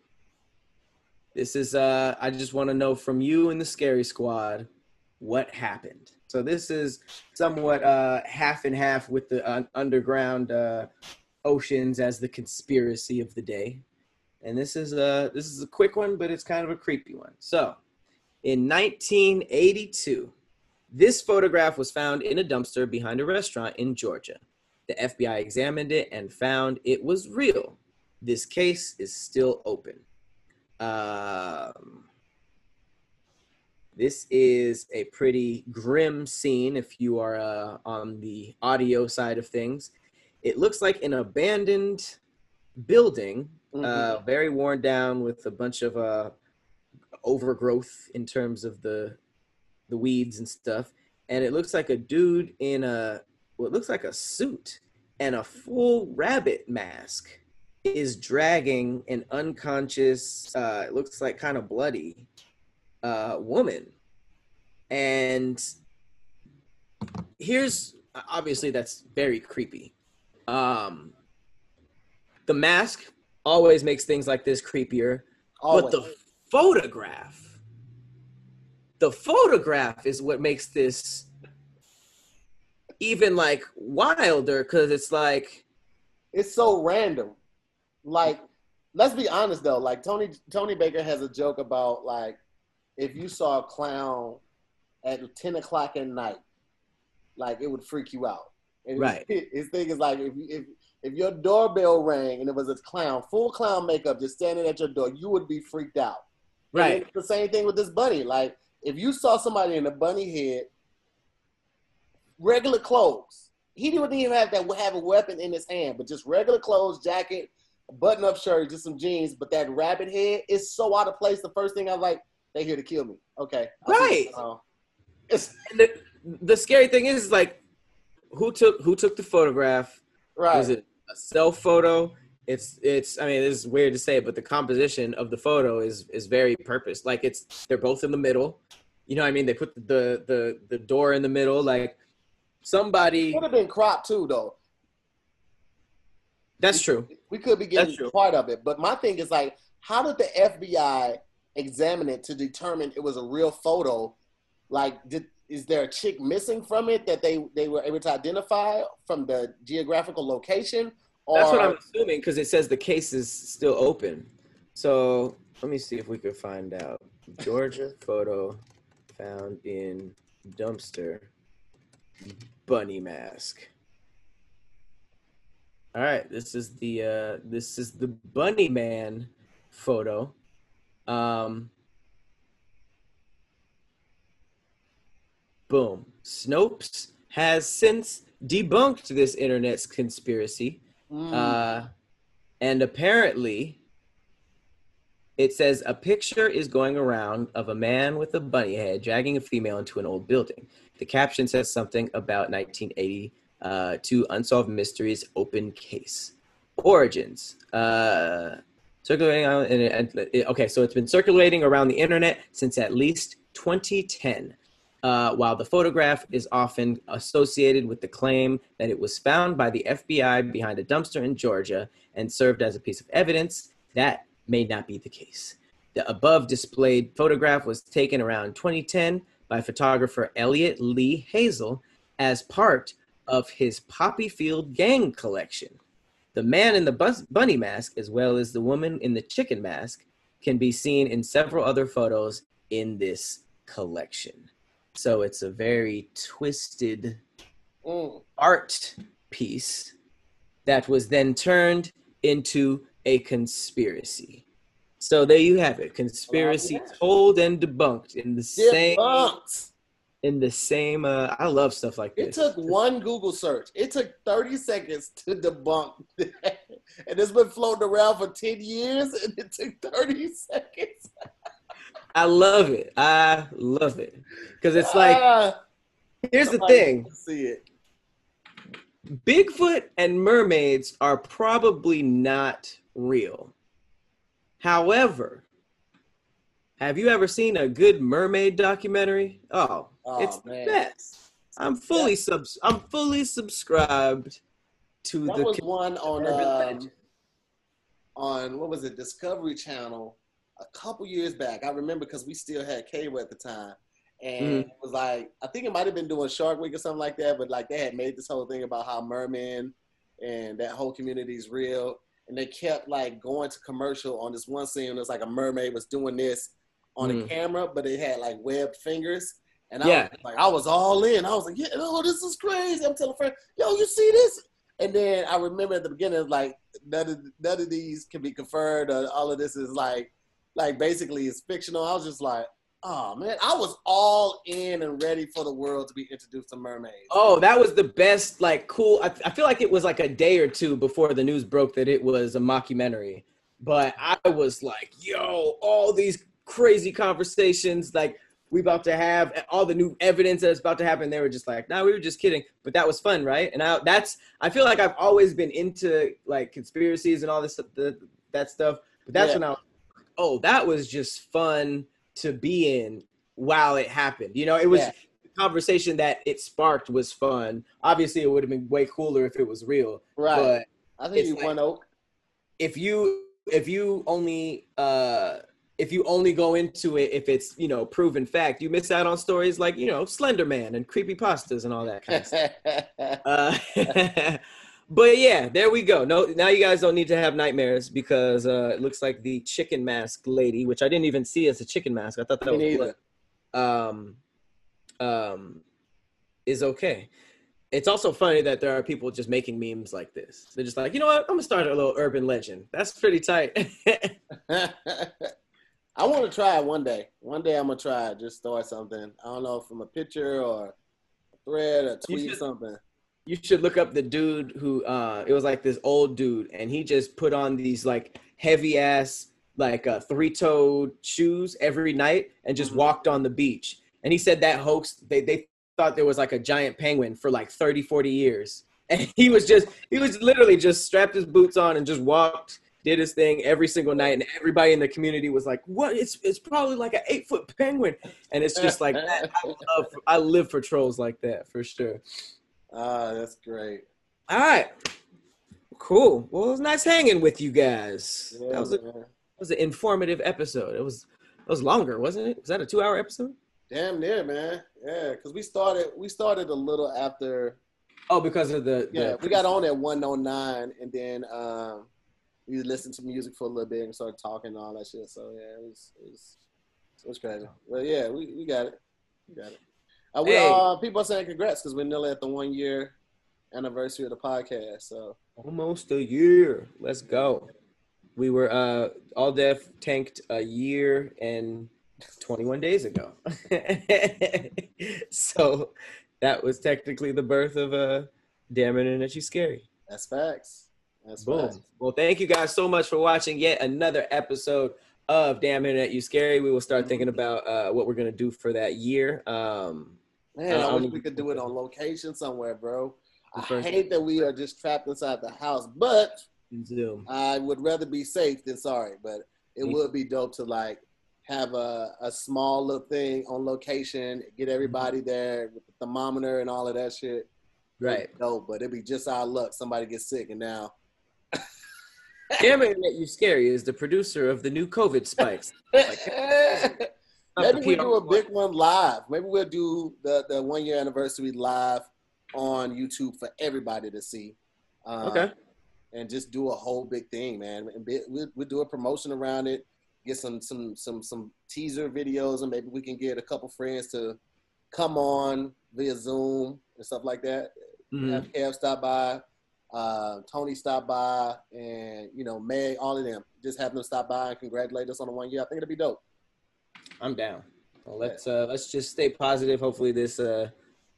this is uh, I just want to know from you and the Scary Squad what happened. So this is somewhat uh half and half with the uh, underground uh, oceans as the conspiracy of the day, and this is a this is a quick one, but it's kind of a creepy one. So, in 1982, this photograph was found in a dumpster behind a restaurant in Georgia. The FBI examined it and found it was real. This case is still open. Um, this is a pretty grim scene if you are uh, on the audio side of things. It looks like an abandoned building, uh, very worn down with a bunch of uh, overgrowth in terms of the the weeds and stuff. And it looks like a dude in a what looks like a suit and a full rabbit mask is dragging an unconscious, uh, it looks like kind of bloody uh, woman. And here's obviously that's very creepy. Um, the mask always makes things like this creepier, but the photograph, the photograph is what makes this even like wilder because it's like it's so random. Like, let's be honest though. Like Tony Tony Baker has a joke about like if you saw a clown at ten o'clock at night, like it would freak you out. And Right. His, his thing is like if you- if if your doorbell rang and it was a clown, full clown makeup, just standing at your door, you would be freaked out. Right. the same thing with this bunny. Like if you saw somebody in a bunny head, regular clothes. He didn't even have that have a weapon in his hand, but just regular clothes, jacket, button up shirt, just some jeans. But that rabbit head is so out of place. The first thing I'm like, they here to kill me. Okay, I'll Right. what's going on. And the, the scary thing is like who took who took the photograph Right. Is it? A self photo? It's it's i mean it's weird to say but the composition of the photo is is very purpose like it's they're both in the middle. You know what i mean? They put the the the door in the middle. Like somebody Could have been cropped too, though. that's true. We could be getting part of it, but my thing is like, how did the FBI examine it to determine it was a real photo? Like, did is there a chick missing from it that they they were able to identify from the geographical location? Or that's what i'm assuming because it says the case is still open. So let me see if we could find out. Georgia photo found in dumpster bunny mask. All right this is the uh this is the bunny man photo. Um boom snopes has since debunked this internet's conspiracy Mm. uh and apparently it says a picture is going around of a man with a bunny head dragging a female into an old building. The caption says something about 1980 uh, two unsolved mysteries open case origins. Uh, circulating on and, and- okay, so it's been circulating around the internet since at least 2010. Uh, while the photograph is often associated with the claim that it was found by the FBI behind a dumpster in Georgia and served as a piece of evidence, that may not be the case. The above displayed photograph was taken around 2010 by photographer Elliot Lee Hazel as part of his Poppy Field gang collection. The man in the bus- bunny mask, as well as the woman in the chicken mask, can be seen in several other photos in this collection. So it's a very twisted Mm. art piece that was then turned into a conspiracy. So there you have it. Conspiracy told and debunked in the same in the same uh I love stuff like this. It took one Google search. It took 30 seconds to debunk that. And it's been floating around for 10 years and it took 30 seconds. I love it. I love it. Cuz it's like Ah, here's the thing. See it. Bigfoot and mermaids are probably not real. However, have you ever seen a good mermaid documentary? Oh, Oh, it's man. the best. I'm fully subs I'm fully subscribed to That the was one on um, on what was it, Discovery Channel a couple years back. I remember because we still had cable at the time. And Mm. it was like I think it might have been doing Shark Week or something like that, but like they had made this whole thing about how mermen and that whole community is real. And they kept like going to commercial on this one scene. It was like a mermaid was doing this on Mm. the camera, but it had like webbed fingers. And I Yeah. was like, I was all in. I was like, yeah, oh, this is crazy. I'm telling a friend, yo, you see this? And then I remember at the beginning, like none of none of these can be confirmed. Or all of this is like, like basically it's fictional. I was just like, oh man, I was all in and ready for the world to be introduced to mermaids. Oh, that was the best, like, cool. I, I feel like it was like a day or two before the news broke that it was a mockumentary. But I was like, yo, all these crazy conversations, like, we about to have all the new evidence that's about to happen. They were just like, no, we were just kidding. But that was fun, right? And I, that's, I feel like I've always been into like conspiracies and all this, the, that stuff. But that's Yeah. when I was, oh, that was just fun to be in while it happened. You know, it was Yeah. the conversation that it sparked was fun. Obviously, it would have been way cooler if it was real. Right. But I think you like- one oak. if you if you only uh if you only go into it if it's you know proven fact, you miss out on stories like you know Slender Man and creepy pastas and all that kind of stuff. Uh, but yeah, there we go. No, now you guys don't need to have nightmares because uh, it looks like the chicken mask lady, which I didn't even see as a chicken mask. I thought that Me was um, um, is okay. It's also funny that there are people just making memes like this. They're just like, you know what? I'm gonna start a little urban legend. That's pretty tight. I want to try it one day. One day I'm gonna try it. Just start something. I don't know from a picture or a thread or tweet something. You should look up the dude who uh it was like this old dude and he just put on these like heavy ass like uh three-toed shoes every night and just Mhm. walked on the beach. And he said that hoax they they thought there was like a giant penguin for like 30 40 years. And he was just he was literally just strapped his boots on and just walked did his thing every single night. And everybody in the community was like what? It's it's probably like an eight foot penguin. And it's just like that. I, love, I live for trolls like that for sure Ah, that's great. all right. Cool. Well, it was nice hanging with you guys. Yeah, that was a, that was an informative episode. It was it was longer, wasn't it? Was that a two hour episode? Damn near, man. Yeah, because we started we started a little after. Oh, because of the, the Yeah, we got on at 109, and then um, we listened to music for a little bit and started talking and all that shit. So yeah, it was it was, it was crazy. But yeah, we, we got it. We got it. Uh, we, Hey. uh, people are saying congrats because we're nearly at the one year anniversary of the podcast. So almost a year. Let's go. We were uh all def tanked a year and 21 days ago. so that was technically the birth of uh Damn Internet You Scary. that's facts. That's Boom. facts. Well, thank you guys so much for watching yet another episode of Damn Internet You Scary. We will start thinking about uh, what we're gonna do for that year. Um, Man, Uh, I wish we could do it on location somewhere, bro. I hate that we are just trapped inside the house, but Zoom. I would rather be safe than sorry. But it would be dope to like have a, a small little thing on location, get everybody there with the thermometer and all of that shit. Right. No, but it'd be just our luck. Somebody gets sick, and now Cameron that you scary is the producer of the new COVID spikes. Maybe we do a big one live. Maybe we'll do the, the one year anniversary live on YouTube for everybody to see. Um, Okay. And just do a whole big thing, man. And be, we'll, we'll do a promotion around it. Get some some some some teaser videos, and maybe we can get a couple friends to come on via Zoom and stuff like that. Mhm. Have Kev stop by, uh, Tony stop by, and you know Meg, all of them. Just have them stop by and congratulate us on the one year. I think it'll be dope. I'm down. Well, let's uh, let's just stay positive. Hopefully this uh,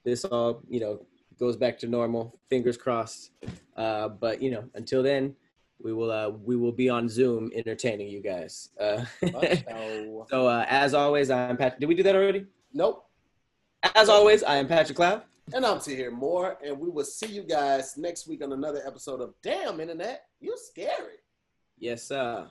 this all you know goes back to normal. Fingers crossed. Uh, but you know, until then, we will uh, we will be on Zoom entertaining you guys. Uh, So, so uh, as always, I'm Patrick. Did we do that already? nope. As always, I am Patrick Cloud. And I'm Tahir Moore, and we will see you guys next week on another episode of Damn Internet. You scary. Yes, sir.